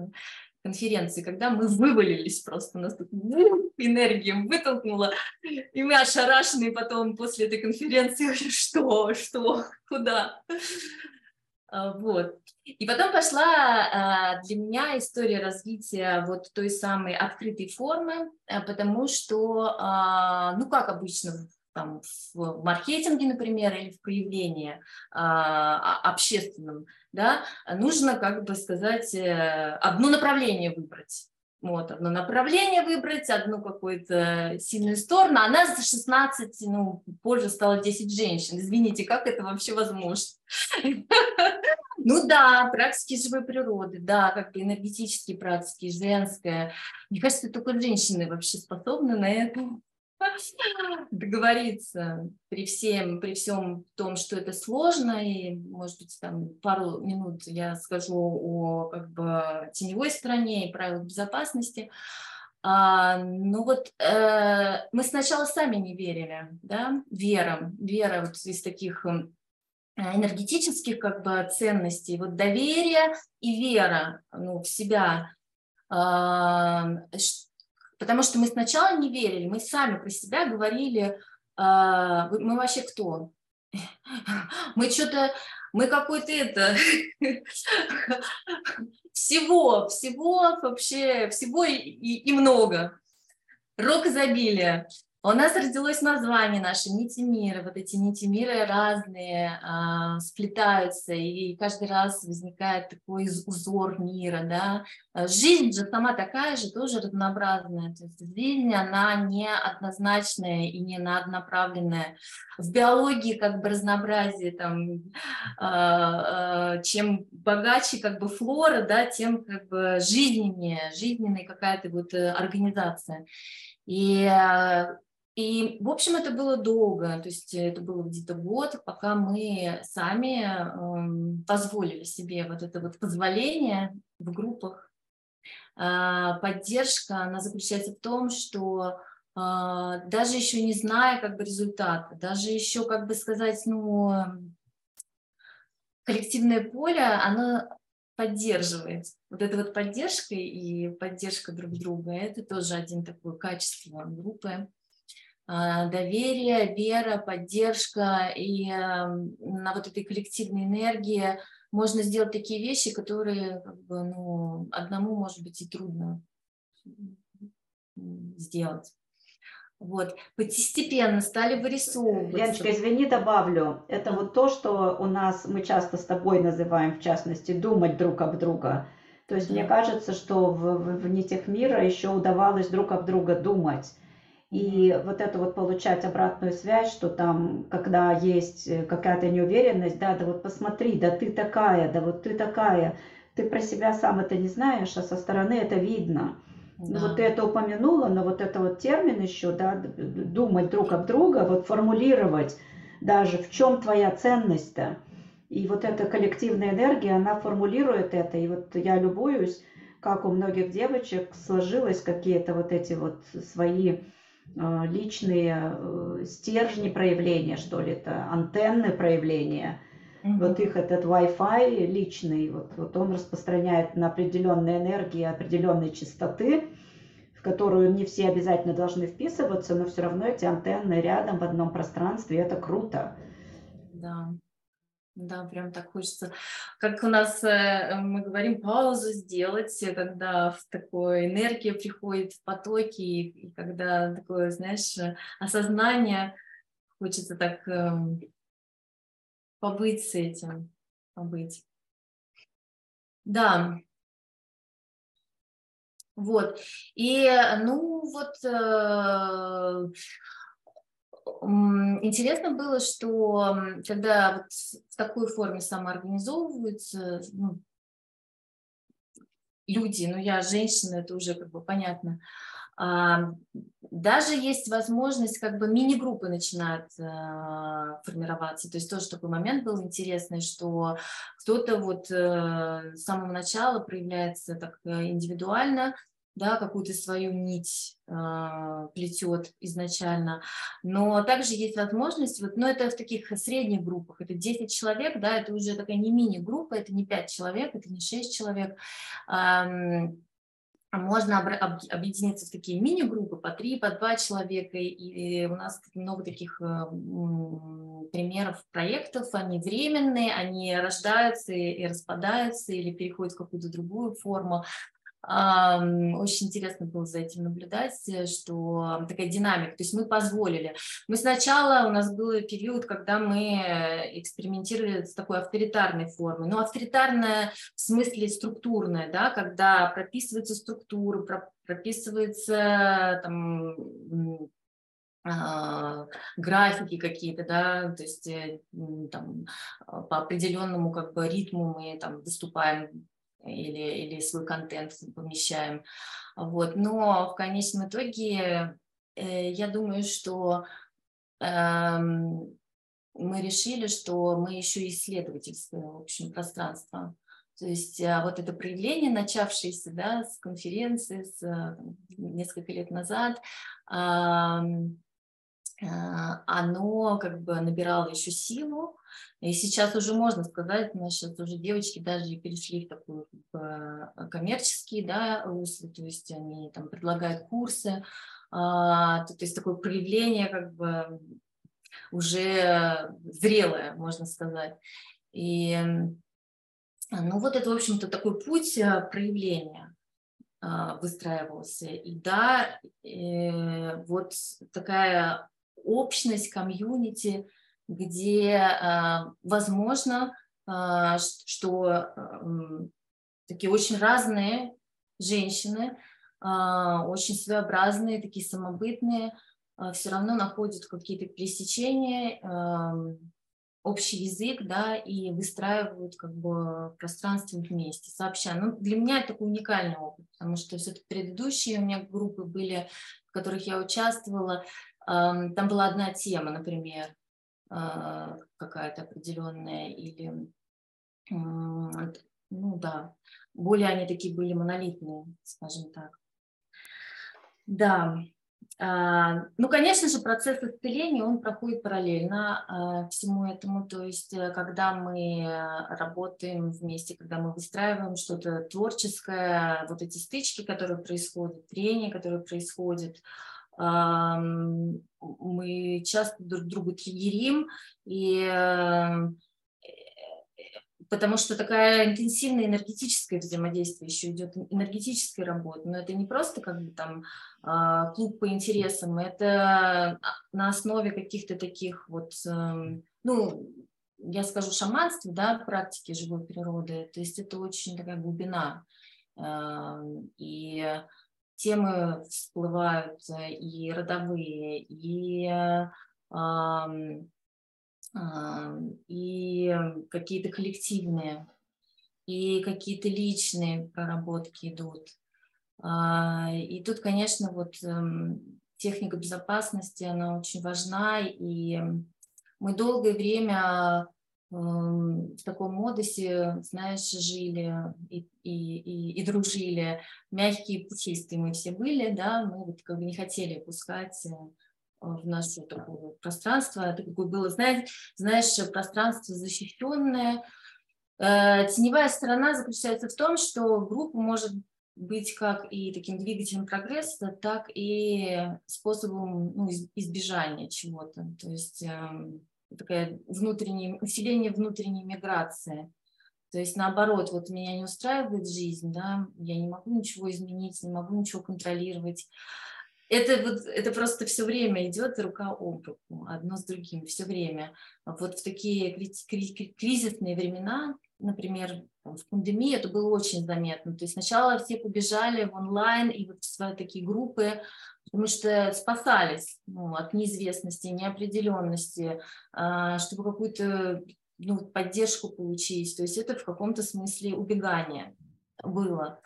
конференции, когда мы вывалились просто, нас тут энергием вытолкнуло, и мы ошарашенные потом после этой конференции, что, что, куда. Вот. И потом пошла для меня история развития вот той самой открытой формы, потому что, ну, как обычно там, в маркетинге, например, или в проявлении а, общественном, да, нужно, как бы сказать, э, одно направление выбрать. Вот, одно направление выбрать, одну какую-то сильную сторону. А нас 16, ну, позже стало 10 женщин. Извините, как это вообще возможно? Ну да, практики живой природы, да, как бы энергетические практики, женская. Мне кажется, только женщины вообще способны на это договориться при всем, при всем том, что это сложно, и, может быть, там пару минут я скажу о как бы теневой стороне и правилах безопасности. А, ну вот э, мы сначала сами не верили, да, вера, вера вот из таких энергетических как бы ценностей, вот доверие и вера ну, в себя, э, Потому что мы сначала не верили, мы сами про себя говорили, а, мы вообще кто? Мы что-то, мы какой-то это, всего, всего вообще, всего и, и много. Рок изобилия. У нас родилось название наше «Нити мира». Вот эти нити мира разные, а, сплетаются, и каждый раз возникает такой узор мира. Да? А, жизнь же сама такая же, тоже разнообразная. То есть жизнь, она не однозначная и не однонаправленная. В биологии как бы разнообразие, там, а, а, чем богаче как бы флора, да, тем как бы жизненнее, жизненная какая-то вот э, организация. И а, и, в общем, это было долго, то есть это было где-то год, пока мы сами э, позволили себе вот это вот позволение в группах. Э, поддержка, она заключается в том, что э, даже еще не зная как бы результата, даже еще, как бы сказать, ну, коллективное поле, оно поддерживает. Вот эта вот поддержка и поддержка друг друга, это тоже один такой качество группы. А, доверие, вера, поддержка и эм, на вот этой коллективной энергии можно сделать такие вещи, которые как бы, ну, одному, может быть, и трудно сделать. Вот, постепенно стали вырисовывать. Леночка, извини, добавлю. Это вот то, что у нас мы часто с тобой называем, в частности, думать друг об друга. То есть мне кажется, что в, в, в нитях мира еще удавалось друг об друга думать. И вот это вот получать обратную связь, что там, когда есть э, какая-то неуверенность, да, да вот посмотри, да ты такая, да вот ты такая, ты про себя сам это не знаешь, а со стороны это видно. Да. Ну вот ты это упомянула, но вот это вот термин еще, да, думать друг об друга, вот формулировать даже в чем твоя ценность-то. И вот эта коллективная энергия, она формулирует это. И вот я любуюсь, как у многих девочек сложилось какие-то вот эти вот свои личные э, стержни проявления, что ли, это антенны проявления. Mm-hmm. Вот их этот Wi-Fi личный, вот, вот он распространяет на определенные энергии, определенные частоты, в которую не все обязательно должны вписываться, но все равно эти антенны рядом в одном пространстве, это круто. Да. Да, прям так хочется. Как у нас, э, мы говорим, паузу сделать, э, когда в такой энергия приходит в потоки, и когда такое, знаешь, э, осознание, хочется так эм, побыть с этим, побыть. Да, вот. И, ну, вот Интересно было, что когда вот в такой форме самоорганизовываются ну, люди, ну я женщина, это уже как бы понятно, а, даже есть возможность, как бы мини-группы начинают а, формироваться. То есть тоже такой момент был интересный, что кто-то вот э, с самого начала проявляется так э, индивидуально, да, какую-то свою нить э, плетет изначально, но также есть возможность, вот, но это в таких средних группах, это 10 человек, да, это уже такая не мини-группа, это не 5 человек, это не 6 человек, э, можно объединиться в такие мини-группы по три, по два человека. И у нас много таких э, примеров проектов. Они временные, они рождаются и распадаются или переходят в какую-то другую форму. Очень интересно было за этим наблюдать, э, что такая динамика. То есть мы позволили. Мы сначала, у нас был период, когда мы экспериментировали с такой авторитарной формой. Но авторитарная в смысле структурная, да, когда прописываются структуры, прописываются там, а, графики какие-то, да, то есть э, там, по определенному как бы ритму мы там выступаем или, или свой контент помещаем. Вот. Но в конечном итоге э, я думаю, что э, мы решили, что мы еще исследовательское в общем, пространство. То есть а вот это проявление, начавшееся да, с конференции с, э, несколько лет назад, а, оно как бы набирало еще силу, и сейчас уже можно сказать, у нас сейчас уже девочки даже перешли в такую как коммерческие да, русло, то есть они там предлагают курсы, а, то, то есть такое проявление как бы уже зрелое, можно сказать. И ну вот это, в общем-то, такой путь а, проявления выстраивался. И да, э, вот такая общность, комьюнити, где, а, возможно, а, что такие очень разные женщины, а, очень своеобразные, такие самобытные, все равно находят какие-то пересечения, общий язык, да, и выстраивают как бы пространство вместе, сообща. Ну, для меня это такой уникальный опыт, потому что все-таки предыдущие у меня группы были, в которых я участвовала, там была одна тема, например, какая-то определенная, или, ну да, более они такие были монолитные, скажем так. Да, а, ну, конечно же, процесс исцеления, он проходит параллельно а, всему этому, то есть э, когда мы работаем вместе, когда мы выстраиваем что-то творческое, вот эти стычки, которые происходят, трения, которые происходят, мы часто друг друга триггерим, и э, потому что такая интенсивная энергетическое взаимодействие еще идет, энергетическая работа, но это не просто как бы там а, клуб по интересам, это на основе каких-то таких вот, эм, ну, я скажу, шаманства, да, практики живой природы, то есть это очень такая глубина, эм, и темы всплывают э, и родовые, и, и какие-то коллективные, и какие-то личные проработки идут. А, и тут, конечно, вот эм, техника безопасности, она очень важна, и мы долгое время в таком модусе, знаешь, жили и, и, и, и дружили. Мягкие пушистые мы все были, да, мы вот как бы не хотели пускать э, в наше такое пространство. Это какое было, знаешь, знаешь, пространство защищенное. Э, теневая сторона заключается в том, что группа может быть как и таким двигателем прогресса, так и способом ну, избежания чего-то. То есть эм, такая внутренняя, усиление внутренней миграции. То есть наоборот, вот меня не устраивает жизнь, да, я не могу ничего изменить, не могу ничего контролировать. Это, вот, это просто все время идет рука об руку, одно с другим, все время. Вот в такие кризисные времена, например, в пандемии это было очень заметно. То есть сначала все побежали в онлайн и вот в свои такие группы, потому что спасались ну, от неизвестности, неопределенности, а, чтобы какую-то ну, поддержку получить. То есть это в каком-то смысле убегание было.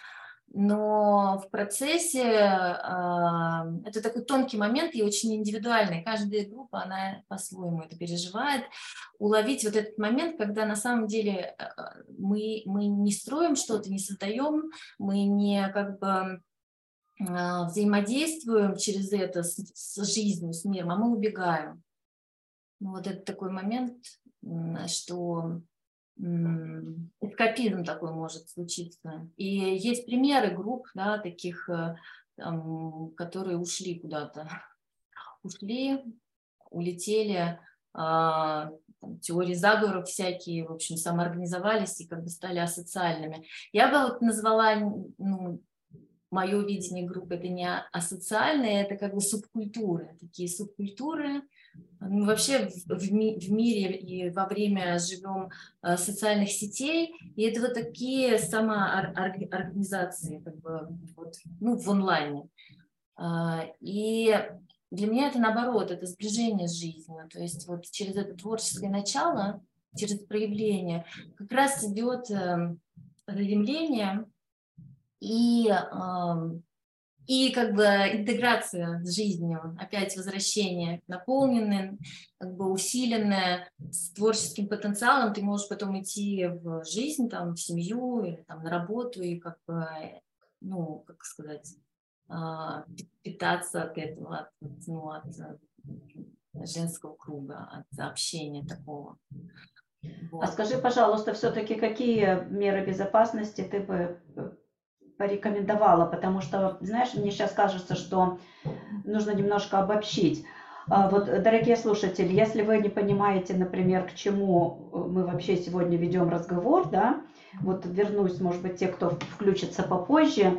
Но в процессе э, это такой тонкий момент и очень индивидуальный. Каждая группа, она по-своему это переживает. Уловить вот этот момент, когда на самом деле э, мы, мы не строим что-то, не создаем, мы не как бы а, взаимодействуем через это с, с жизнью, с миром, а мы убегаем. Вот это такой момент, что эскапизм такой может случиться. И есть примеры групп, да, таких, э, там, которые ушли куда-то, ушли, улетели, а, там, теории заговоров всякие, в общем, самоорганизовались и как бы стали асоциальными. Я бы вот назвала ну, мое видение группы это не асоциальные, это как бы субкультуры, такие субкультуры. Мы вообще в, в, ми, в мире и во время живем э, социальных сетей, и это вот такие самоорганизации, как бы, вот, ну, в онлайне. Э, и для меня это наоборот, это сближение с жизнью. То есть вот через это творческое начало, через проявление как раз идет э, заземление и, и как бы интеграция с жизнью, опять возвращение, наполненное, как бы усиленное с творческим потенциалом, ты можешь потом идти в жизнь, там, в семью или там, на работу и как бы, ну, как сказать, а, питаться от этого, от, ну, от э, женского круга, от общения такого. Вот. А скажи, пожалуйста, все-таки какие меры безопасности ты бы э, порекомендовала, потому что, знаешь, мне сейчас кажется, что нужно немножко обобщить. А, вот, дорогие слушатели, если вы не понимаете, например, к чему э, мы вообще сегодня ведем разговор, да, вот вернусь, может быть, те, кто включится попозже,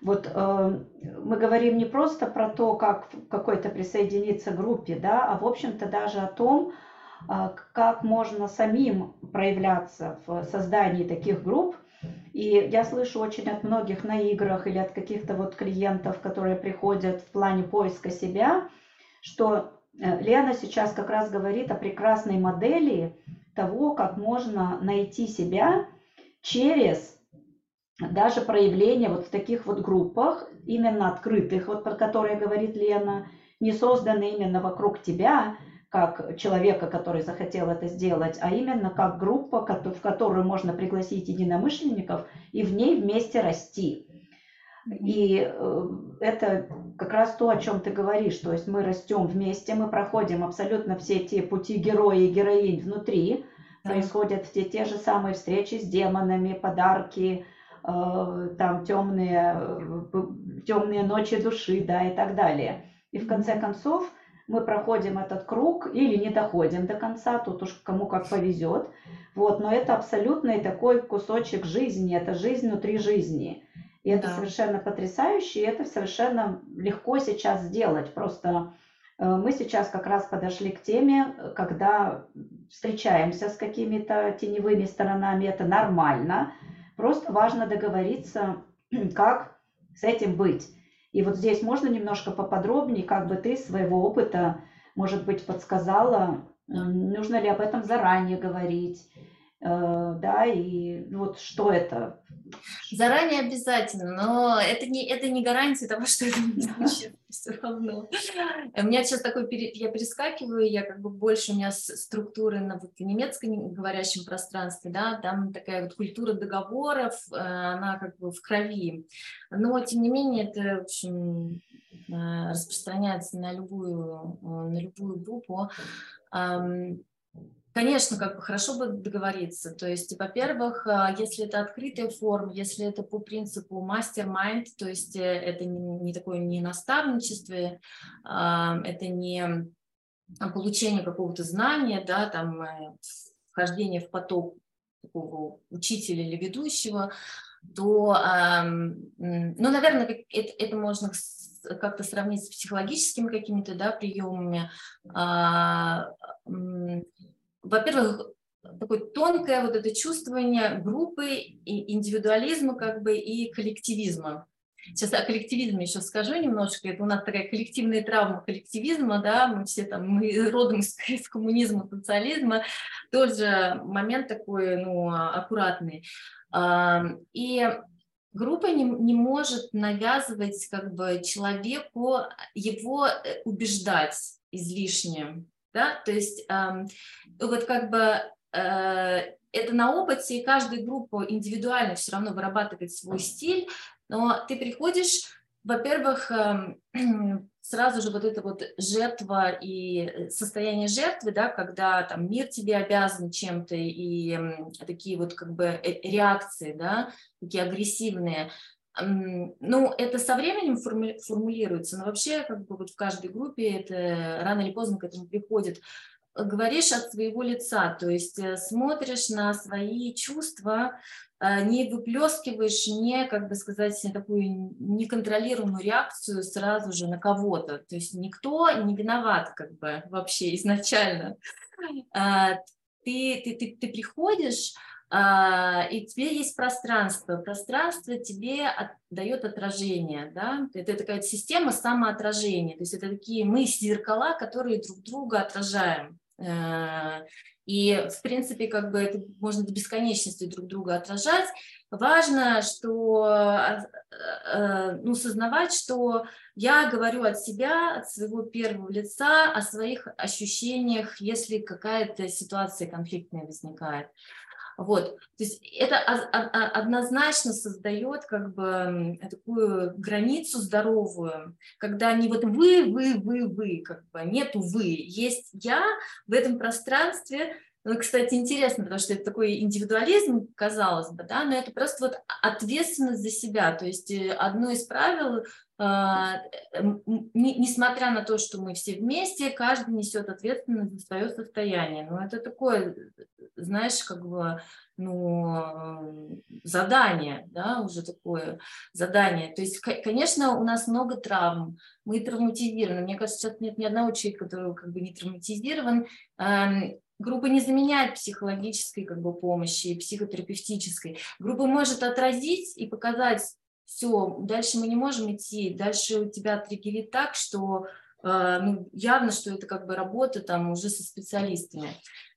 вот э, мы говорим не просто про то, как какой-то присоединиться к группе, да, а в общем-то даже о том, э, как можно самим проявляться в создании таких групп, и я слышу очень от многих на играх или от каких-то вот клиентов, которые приходят в плане поиска себя, что э, Лена сейчас как раз говорит о прекрасной модели того, как можно найти себя через даже проявление вот в таких вот группах, именно открытых, вот про которые говорит Лена, не созданы именно вокруг тебя, как человека, который захотел это сделать, а именно как группа, в которую можно пригласить единомышленников и в ней вместе расти. И э, это как раз то, о чем ты говоришь. То есть мы растем вместе, мы проходим абсолютно все те пути героя и героинь внутри. Да. Происходят те, те же самые встречи с демонами, подарки, э, там темные, э, темные ночи души, да, и так далее. И в конце концов мы проходим этот круг или не доходим до конца, тут уж кому как повезет. Вот, но это абсолютный такой кусочек жизни, это жизнь внутри жизни. И это да. совершенно потрясающе, и это совершенно легко сейчас сделать. Просто э, мы сейчас как раз подошли к теме, когда встречаемся с какими-то теневыми сторонами, это нормально. Просто важно договориться, как с этим быть. И вот здесь можно немножко поподробнее, как бы ты своего опыта, может быть, подсказала, нужно ли об этом заранее говорить, Э, да, и вот что это? Заранее обязательно, но это не, это не гарантия того, что это не случится все равно. У меня сейчас такой, я перескакиваю, я как бы больше у меня структуры на вот немецком говорящем пространстве, да, там такая вот культура договоров, э, она как бы в крови, но тем не менее это, общем, э, распространяется на любую, на любую группу. Конечно, как бы хорошо бы договориться. То есть, во-первых, а, если это открытая форма, если это по принципу мастер-майнд, то есть э, это не, не такое не наставничество, а, это не получение какого-то знания, да, там э, вхождение в поток такого учителя или ведущего, то, ну, наверное, это, это можно как-то сравнить с психологическими какими-то да, приемами. А, во-первых, такое тонкое вот это чувствование группы и индивидуализма как бы и коллективизма. Сейчас о коллективизме еще скажу немножко. Это у нас такая коллективная травма коллективизма, да, мы все там, мы родом из, из коммунизма, социализма, тоже момент такой, ну, аккуратный. И группа не, не может навязывать как бы человеку его э, убеждать излишне да, то есть э, вот как бы э, это на опыте, и каждая группа индивидуально все равно вырабатывает свой стиль, но ты приходишь, во-первых, э, сразу же вот эта вот жертва и состояние жертвы, да, когда там мир тебе обязан чем-то и такие вот как бы реакции, да, такие агрессивные, ну, это со временем формулируется, но вообще как бы вот в каждой группе это рано или поздно к этому приходит. Говоришь от своего лица, то есть э, смотришь на свои чувства, э, не выплескиваешь не, как бы сказать, такую неконтролируемую реакцию сразу же на кого-то. То есть никто не виноват как бы вообще изначально. А, ты, ты, ты, ты приходишь, и тебе есть пространство. Пространство тебе от, дает отражение, да? Это такая система самоотражения. То есть это такие мы зеркала, которые друг друга отражаем. Э, и, в принципе, как бы это можно до бесконечности друг друга отражать. Важно, что, а, э, ну, сознавать, что я говорю от себя, от своего первого лица, о своих ощущениях, если какая-то ситуация конфликтная возникает. Вот, то есть это однозначно создает как бы такую границу здоровую, когда не вот вы, вы, вы, вы, как бы нету вы, есть я в этом пространстве, ну, кстати, интересно, потому что это такой индивидуализм, казалось бы, да, но это просто вот ответственность за себя. То есть э, одно из правил а, несмотря на то, что мы все вместе, каждый несет ответственность за свое состояние. Но это такое, знаешь, как бы, ну, задание, да, уже такое задание. То есть, конечно, у нас много травм, мы травматизированы. Мне кажется, сейчас нет ни одного человека, который как бы не травматизирован. Группа не заменяет психологической как бы, помощи и психотерапевтической. Группа может отразить и показать все, дальше мы не можем идти, дальше у тебя триггерит так, что э, ну, явно, что это как бы работа там уже со специалистами.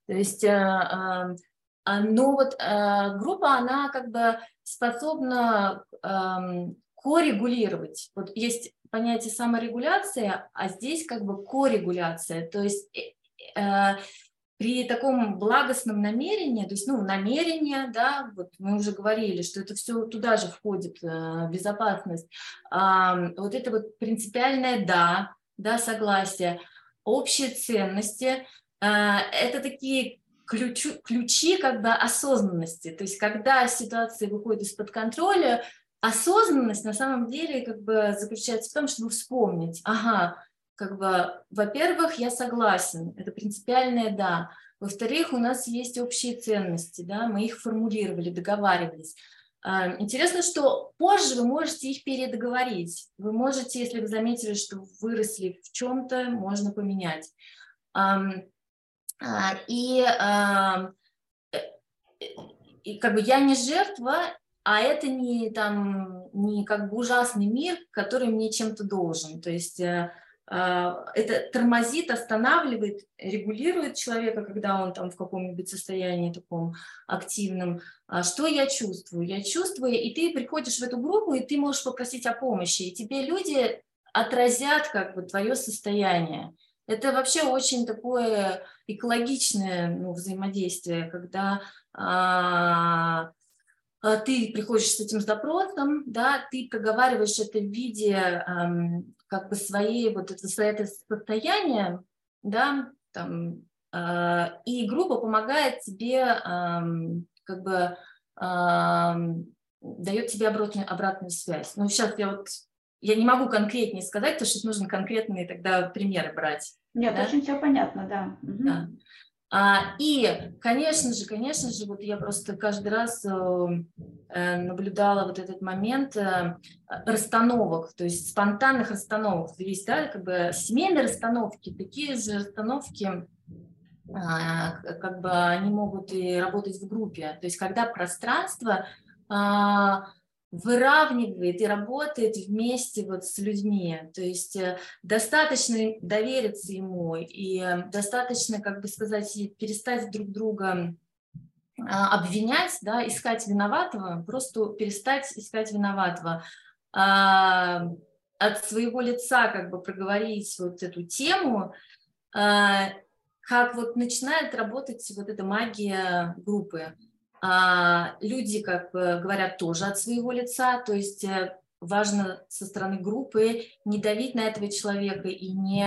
То есть, э, э, но вот группа, она как бы способна эм, коррегулировать. Вот есть понятие саморегуляция, а здесь как бы коррегуляция. То есть при таком благостном намерении, то есть, ну, намерение, да, вот мы уже говорили, что это все туда же входит, э, безопасность, э, вот это вот принципиальное «да», да, согласие, общие ценности, э, это такие ключи, ключи как бы осознанности, то есть когда ситуация выходит из-под контроля, осознанность на самом деле как бы заключается в том, чтобы вспомнить, ага, как бы, во-первых, я согласен, это принципиальное «да». Во-вторых, у нас есть общие ценности, да, мы их формулировали, договаривались. А, интересно, что позже вы можете их передоговорить. Вы можете, если вы заметили, что выросли в чем-то, можно поменять. А, и, э, и как бы я не жертва, а это не там не как бы ужасный мир, который мне чем-то должен. То есть э, это тормозит, останавливает, регулирует человека, когда он там в каком-нибудь состоянии таком активном. А что я чувствую? Я чувствую, и ты приходишь в эту группу, и ты можешь попросить о помощи, и тебе люди отразят как бы твое состояние. Это вообще очень такое экологичное ну, взаимодействие, когда а, а, ты приходишь с этим запросом, да, ты проговариваешь это в виде как бы своей вот это, это состояние, да, там, э, и группа помогает тебе э, как бы э, дает тебе обратную, обратную связь. Ну, сейчас я вот, я не могу конкретнее сказать, потому что нужно конкретные тогда примеры брать. Нет, да? очень все понятно, да. да. А, и, конечно же, конечно же, вот я просто каждый раз э, э, наблюдала вот этот момент э, расстановок, то есть спонтанных расстановок. Здесь, да, как бы семейные расстановки, такие же расстановки, а, как бы они могут и работать в группе. То есть когда пространство а, выравнивает и работает вместе вот с людьми. То есть э, достаточно довериться ему и э, достаточно, как бы сказать, перестать друг друга а, обвинять, да, искать виноватого, просто перестать искать виноватого. А, от своего лица как бы проговорить вот эту тему, а, как вот начинает работать вот эта магия группы. А, люди, как говорят, тоже от своего лица, то есть э, важно со стороны группы не давить на этого человека и не,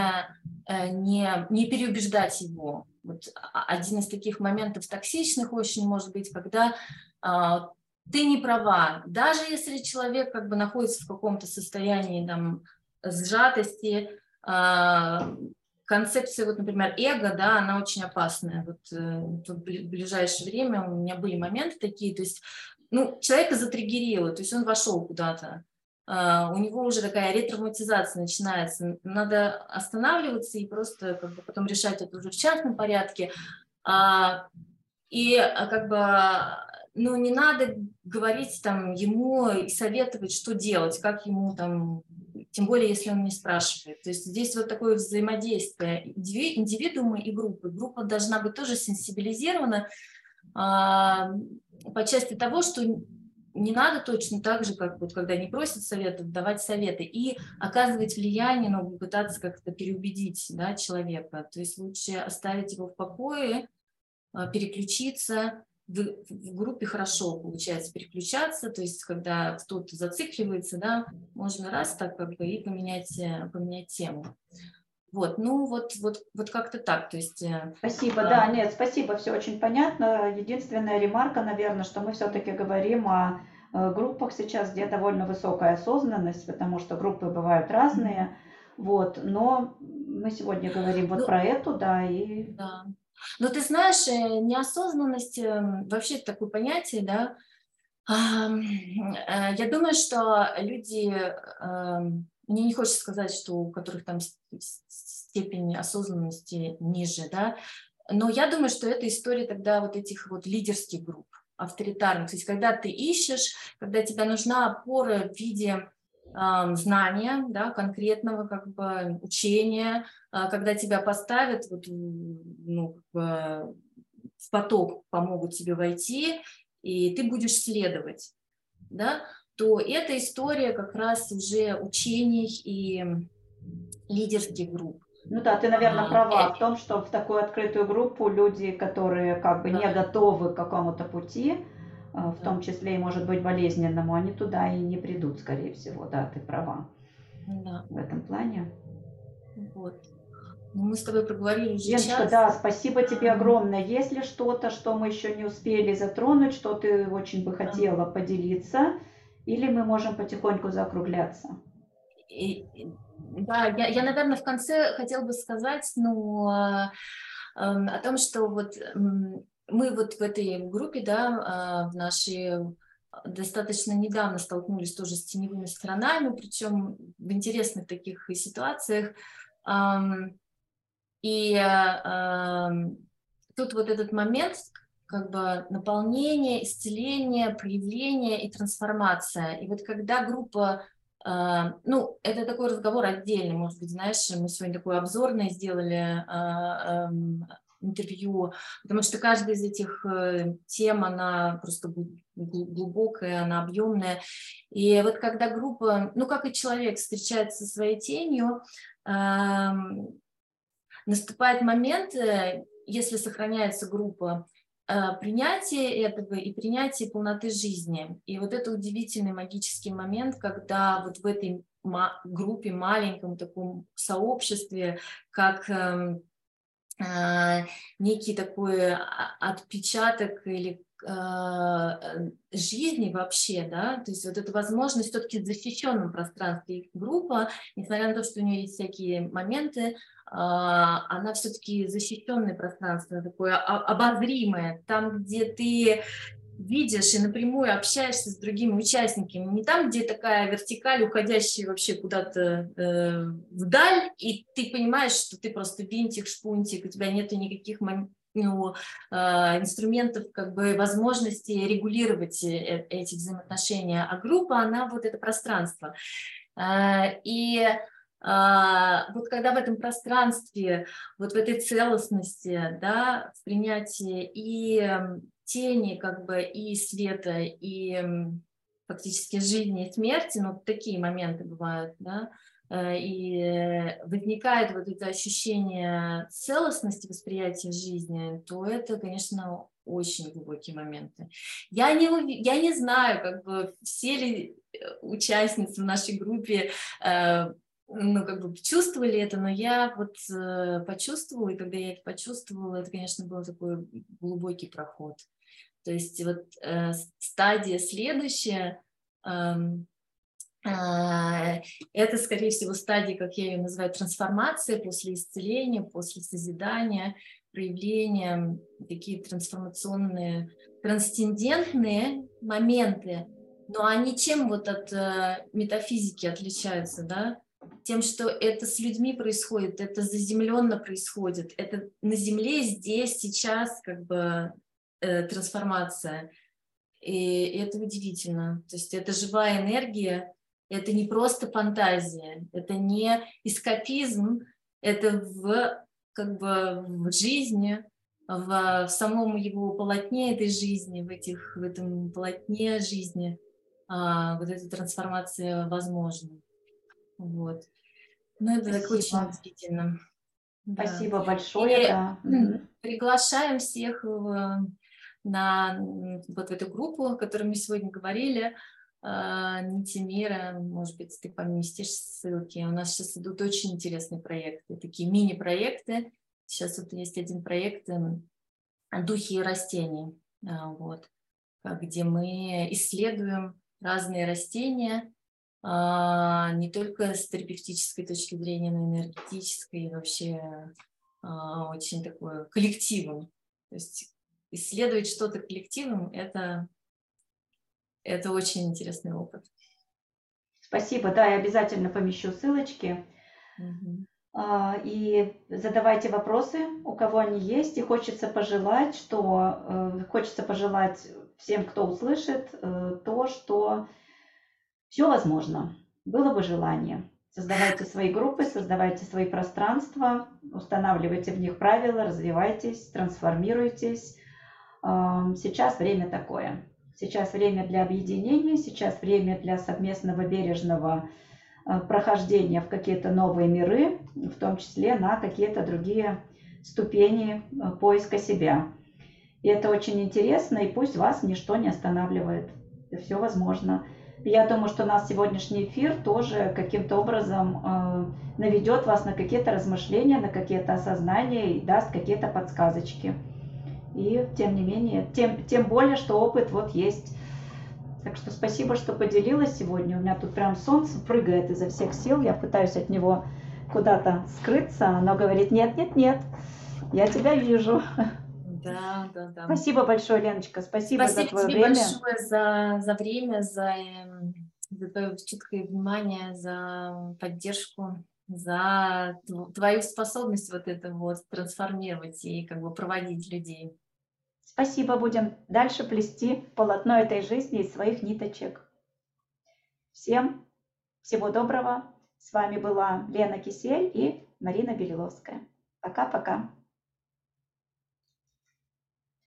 э, не, не переубеждать его. Вот один из таких моментов токсичных очень может быть, когда а, ты не права, даже если человек как бы находится в каком-то состоянии там сжатости, а, концепция, вот, например, эго, да, она очень опасная. Вот, э, в ближайшее время у меня были моменты такие, то есть, ну, человека затриггерило, то есть он вошел куда-то, Uh, у него уже такая ретравматизация начинается. Надо останавливаться и просто как бы потом решать это уже в частном порядке. Uh, и а, как бы ну, не надо говорить там ему и советовать, что делать, как ему там тем более, если он не спрашивает. То есть здесь вот такое взаимодействие индивидуума и группы. Группа должна быть тоже сенсибилизирована а, по части того, что не надо точно так же, как вот когда не просят советов, давать советы и оказывать влияние, но пытаться как-то переубедить да, человека. То есть лучше оставить его в покое, а, переключиться, в, в группе хорошо получается переключаться, то есть когда кто-то зацикливается, да, можно раз так как бы и поменять, э, поменять тему. Вот, ну вот, вот, вот как-то так, то есть... Э, спасибо, а... да, нет, спасибо, все очень понятно. Единственная ремарка, наверное, что мы все-таки говорим о э, группах сейчас, где довольно высокая осознанность, потому что группы бывают разные, mm-hmm. вот, но мы сегодня говорим вот ну, про эту, да, и... Да. Но ты знаешь, э, неосознанность эм, вообще такое понятие, да. Э, я думаю, что люди, эм, мне не хочется сказать, что у которых там степень осознанности ниже, да, но я думаю, что это история тогда вот этих вот лидерских групп, авторитарных. То есть когда ты ищешь, когда тебе нужна опора в виде знания, да, конкретного как бы учения, а, когда тебя поставят вот, ну, как бы в поток, помогут тебе войти, и ты будешь следовать, да, то эта история как раз уже учений и лидерских групп. Ну да, ты, наверное, а, права в том, что в такую открытую группу люди, которые как бы да. не готовы к какому-то пути, в том числе и, может быть, болезненному, они туда и не придут, скорее всего. Да, ты права да. в этом плане. Вот. Ну, мы с тобой проговорили уже Леночка, час. да, спасибо тебе огромное. Есть ли что-то, что мы еще не успели затронуть, что ты очень бы хотела поделиться, или мы можем потихоньку закругляться? И, да, я, я, наверное, в конце хотела бы сказать, ну, э, о том, что вот мы вот в этой группе, да, а, в нашей достаточно недавно столкнулись тоже с теневыми сторонами, причем в интересных таких ситуациях. И тут вот этот момент, как бы наполнение, исцеление, проявление и трансформация. И вот когда группа, а, ну, это такой разговор отдельный, может быть, знаешь, мы сегодня такой обзорный сделали а, интервью, потому что каждая из этих э, тем, она просто глубокая, она объемная. И вот когда группа, ну как и человек встречается со своей тенью, наступает момент, э, если сохраняется группа, э, принятие этого и принятие полноты жизни. И вот это удивительный магический момент, когда вот в этой группе, маленьком таком сообществе, как эм, некий такой а, отпечаток или а, жизни вообще, да, то есть вот эта возможность все-таки в защищенном пространстве группа, несмотря на то, что у нее есть всякие моменты, она все-таки защищенное пространство, такое обозримое, там, где ты видишь и напрямую общаешься с другими участниками, не там, где такая вертикаль, уходящая вообще куда-то э, вдаль, и ты понимаешь, что ты просто винтик, шпунтик, у тебя нет никаких ну, э, инструментов, как бы возможности регулировать э, эти взаимоотношения, а группа, она вот это пространство. Э, и э, вот когда в этом пространстве, вот в этой целостности, да, в принятии и тени как бы и света, и фактически жизни и смерти, ну, такие моменты бывают, да, э, и возникает вот это ощущение целостности восприятия жизни, то это, конечно, очень глубокие моменты. Я не, я не знаю, как бы все ли э, участницы в нашей группе э, ну, как бы чувствовали это, но я вот э, почувствовала, и когда я это почувствовала, это, конечно, был такой глубокий проход. То есть вот э, стадия следующая, э, э, это, скорее всего, стадия, как я ее называю, трансформация после исцеления, после созидания, проявления, такие трансформационные, трансцендентные моменты, но они чем вот от э, метафизики отличаются, да? Тем, что это с людьми происходит, это заземленно происходит, это на Земле здесь, сейчас как бы э, трансформация. И это удивительно. То есть это живая энергия, это не просто фантазия, это не эскапизм, это в, как бы в жизни, в, в самом его полотне этой жизни, в, этих, в этом полотне жизни а, вот эта трансформация возможна. Вот. Ну, это так очень удивительно. Спасибо да. большое. И да. Приглашаем всех в, на вот в эту группу, о которой мы сегодня говорили. А, Нити мира, может быть, ты поместишь ссылки. У нас сейчас идут очень интересные проекты, такие мини-проекты. Сейчас вот есть один проект эм, «Духи и растения», а, вот, где мы исследуем разные растения, а, не только с терапевтической точки зрения, но и энергетической, и вообще очень такое коллективом. То есть исследовать что-то коллективом – это, это очень интересный опыт. Спасибо, да, я обязательно помещу ссылочки. Угу. И задавайте вопросы, у кого они есть, и хочется пожелать, что э, хочется пожелать всем, кто услышит, э, то, что все возможно. Было бы желание. Создавайте свои группы, создавайте свои пространства, устанавливайте в них правила, развивайтесь, трансформируйтесь, Сейчас время такое. Сейчас время для объединения, сейчас время для совместного бережного э, прохождения в какие-то новые миры, в том числе на какие-то другие ступени э, поиска себя. И это очень интересно, и пусть вас ничто не останавливает. Это все возможно. Я думаю, что наш сегодняшний эфир тоже каким-то образом э, наведет вас на какие-то размышления, на какие-то осознания и даст какие-то подсказочки. И тем не менее, тем, тем более, что опыт вот есть. Так что спасибо, что поделилась сегодня. У меня тут прям солнце прыгает изо всех сил. Я пытаюсь от него куда-то скрыться. Оно говорит, нет, нет, нет, я тебя вижу. Да, да, да. Спасибо большое, Леночка. Спасибо, спасибо за твое тебе время. большое за, за время, за, эм, за твое чуткое внимание, за поддержку за твою способность вот это вот трансформировать и как бы проводить людей. Спасибо, будем дальше плести полотно этой жизни из своих ниточек. Всем всего доброго. С вами была Лена Кисель и Марина Белиловская. Пока-пока.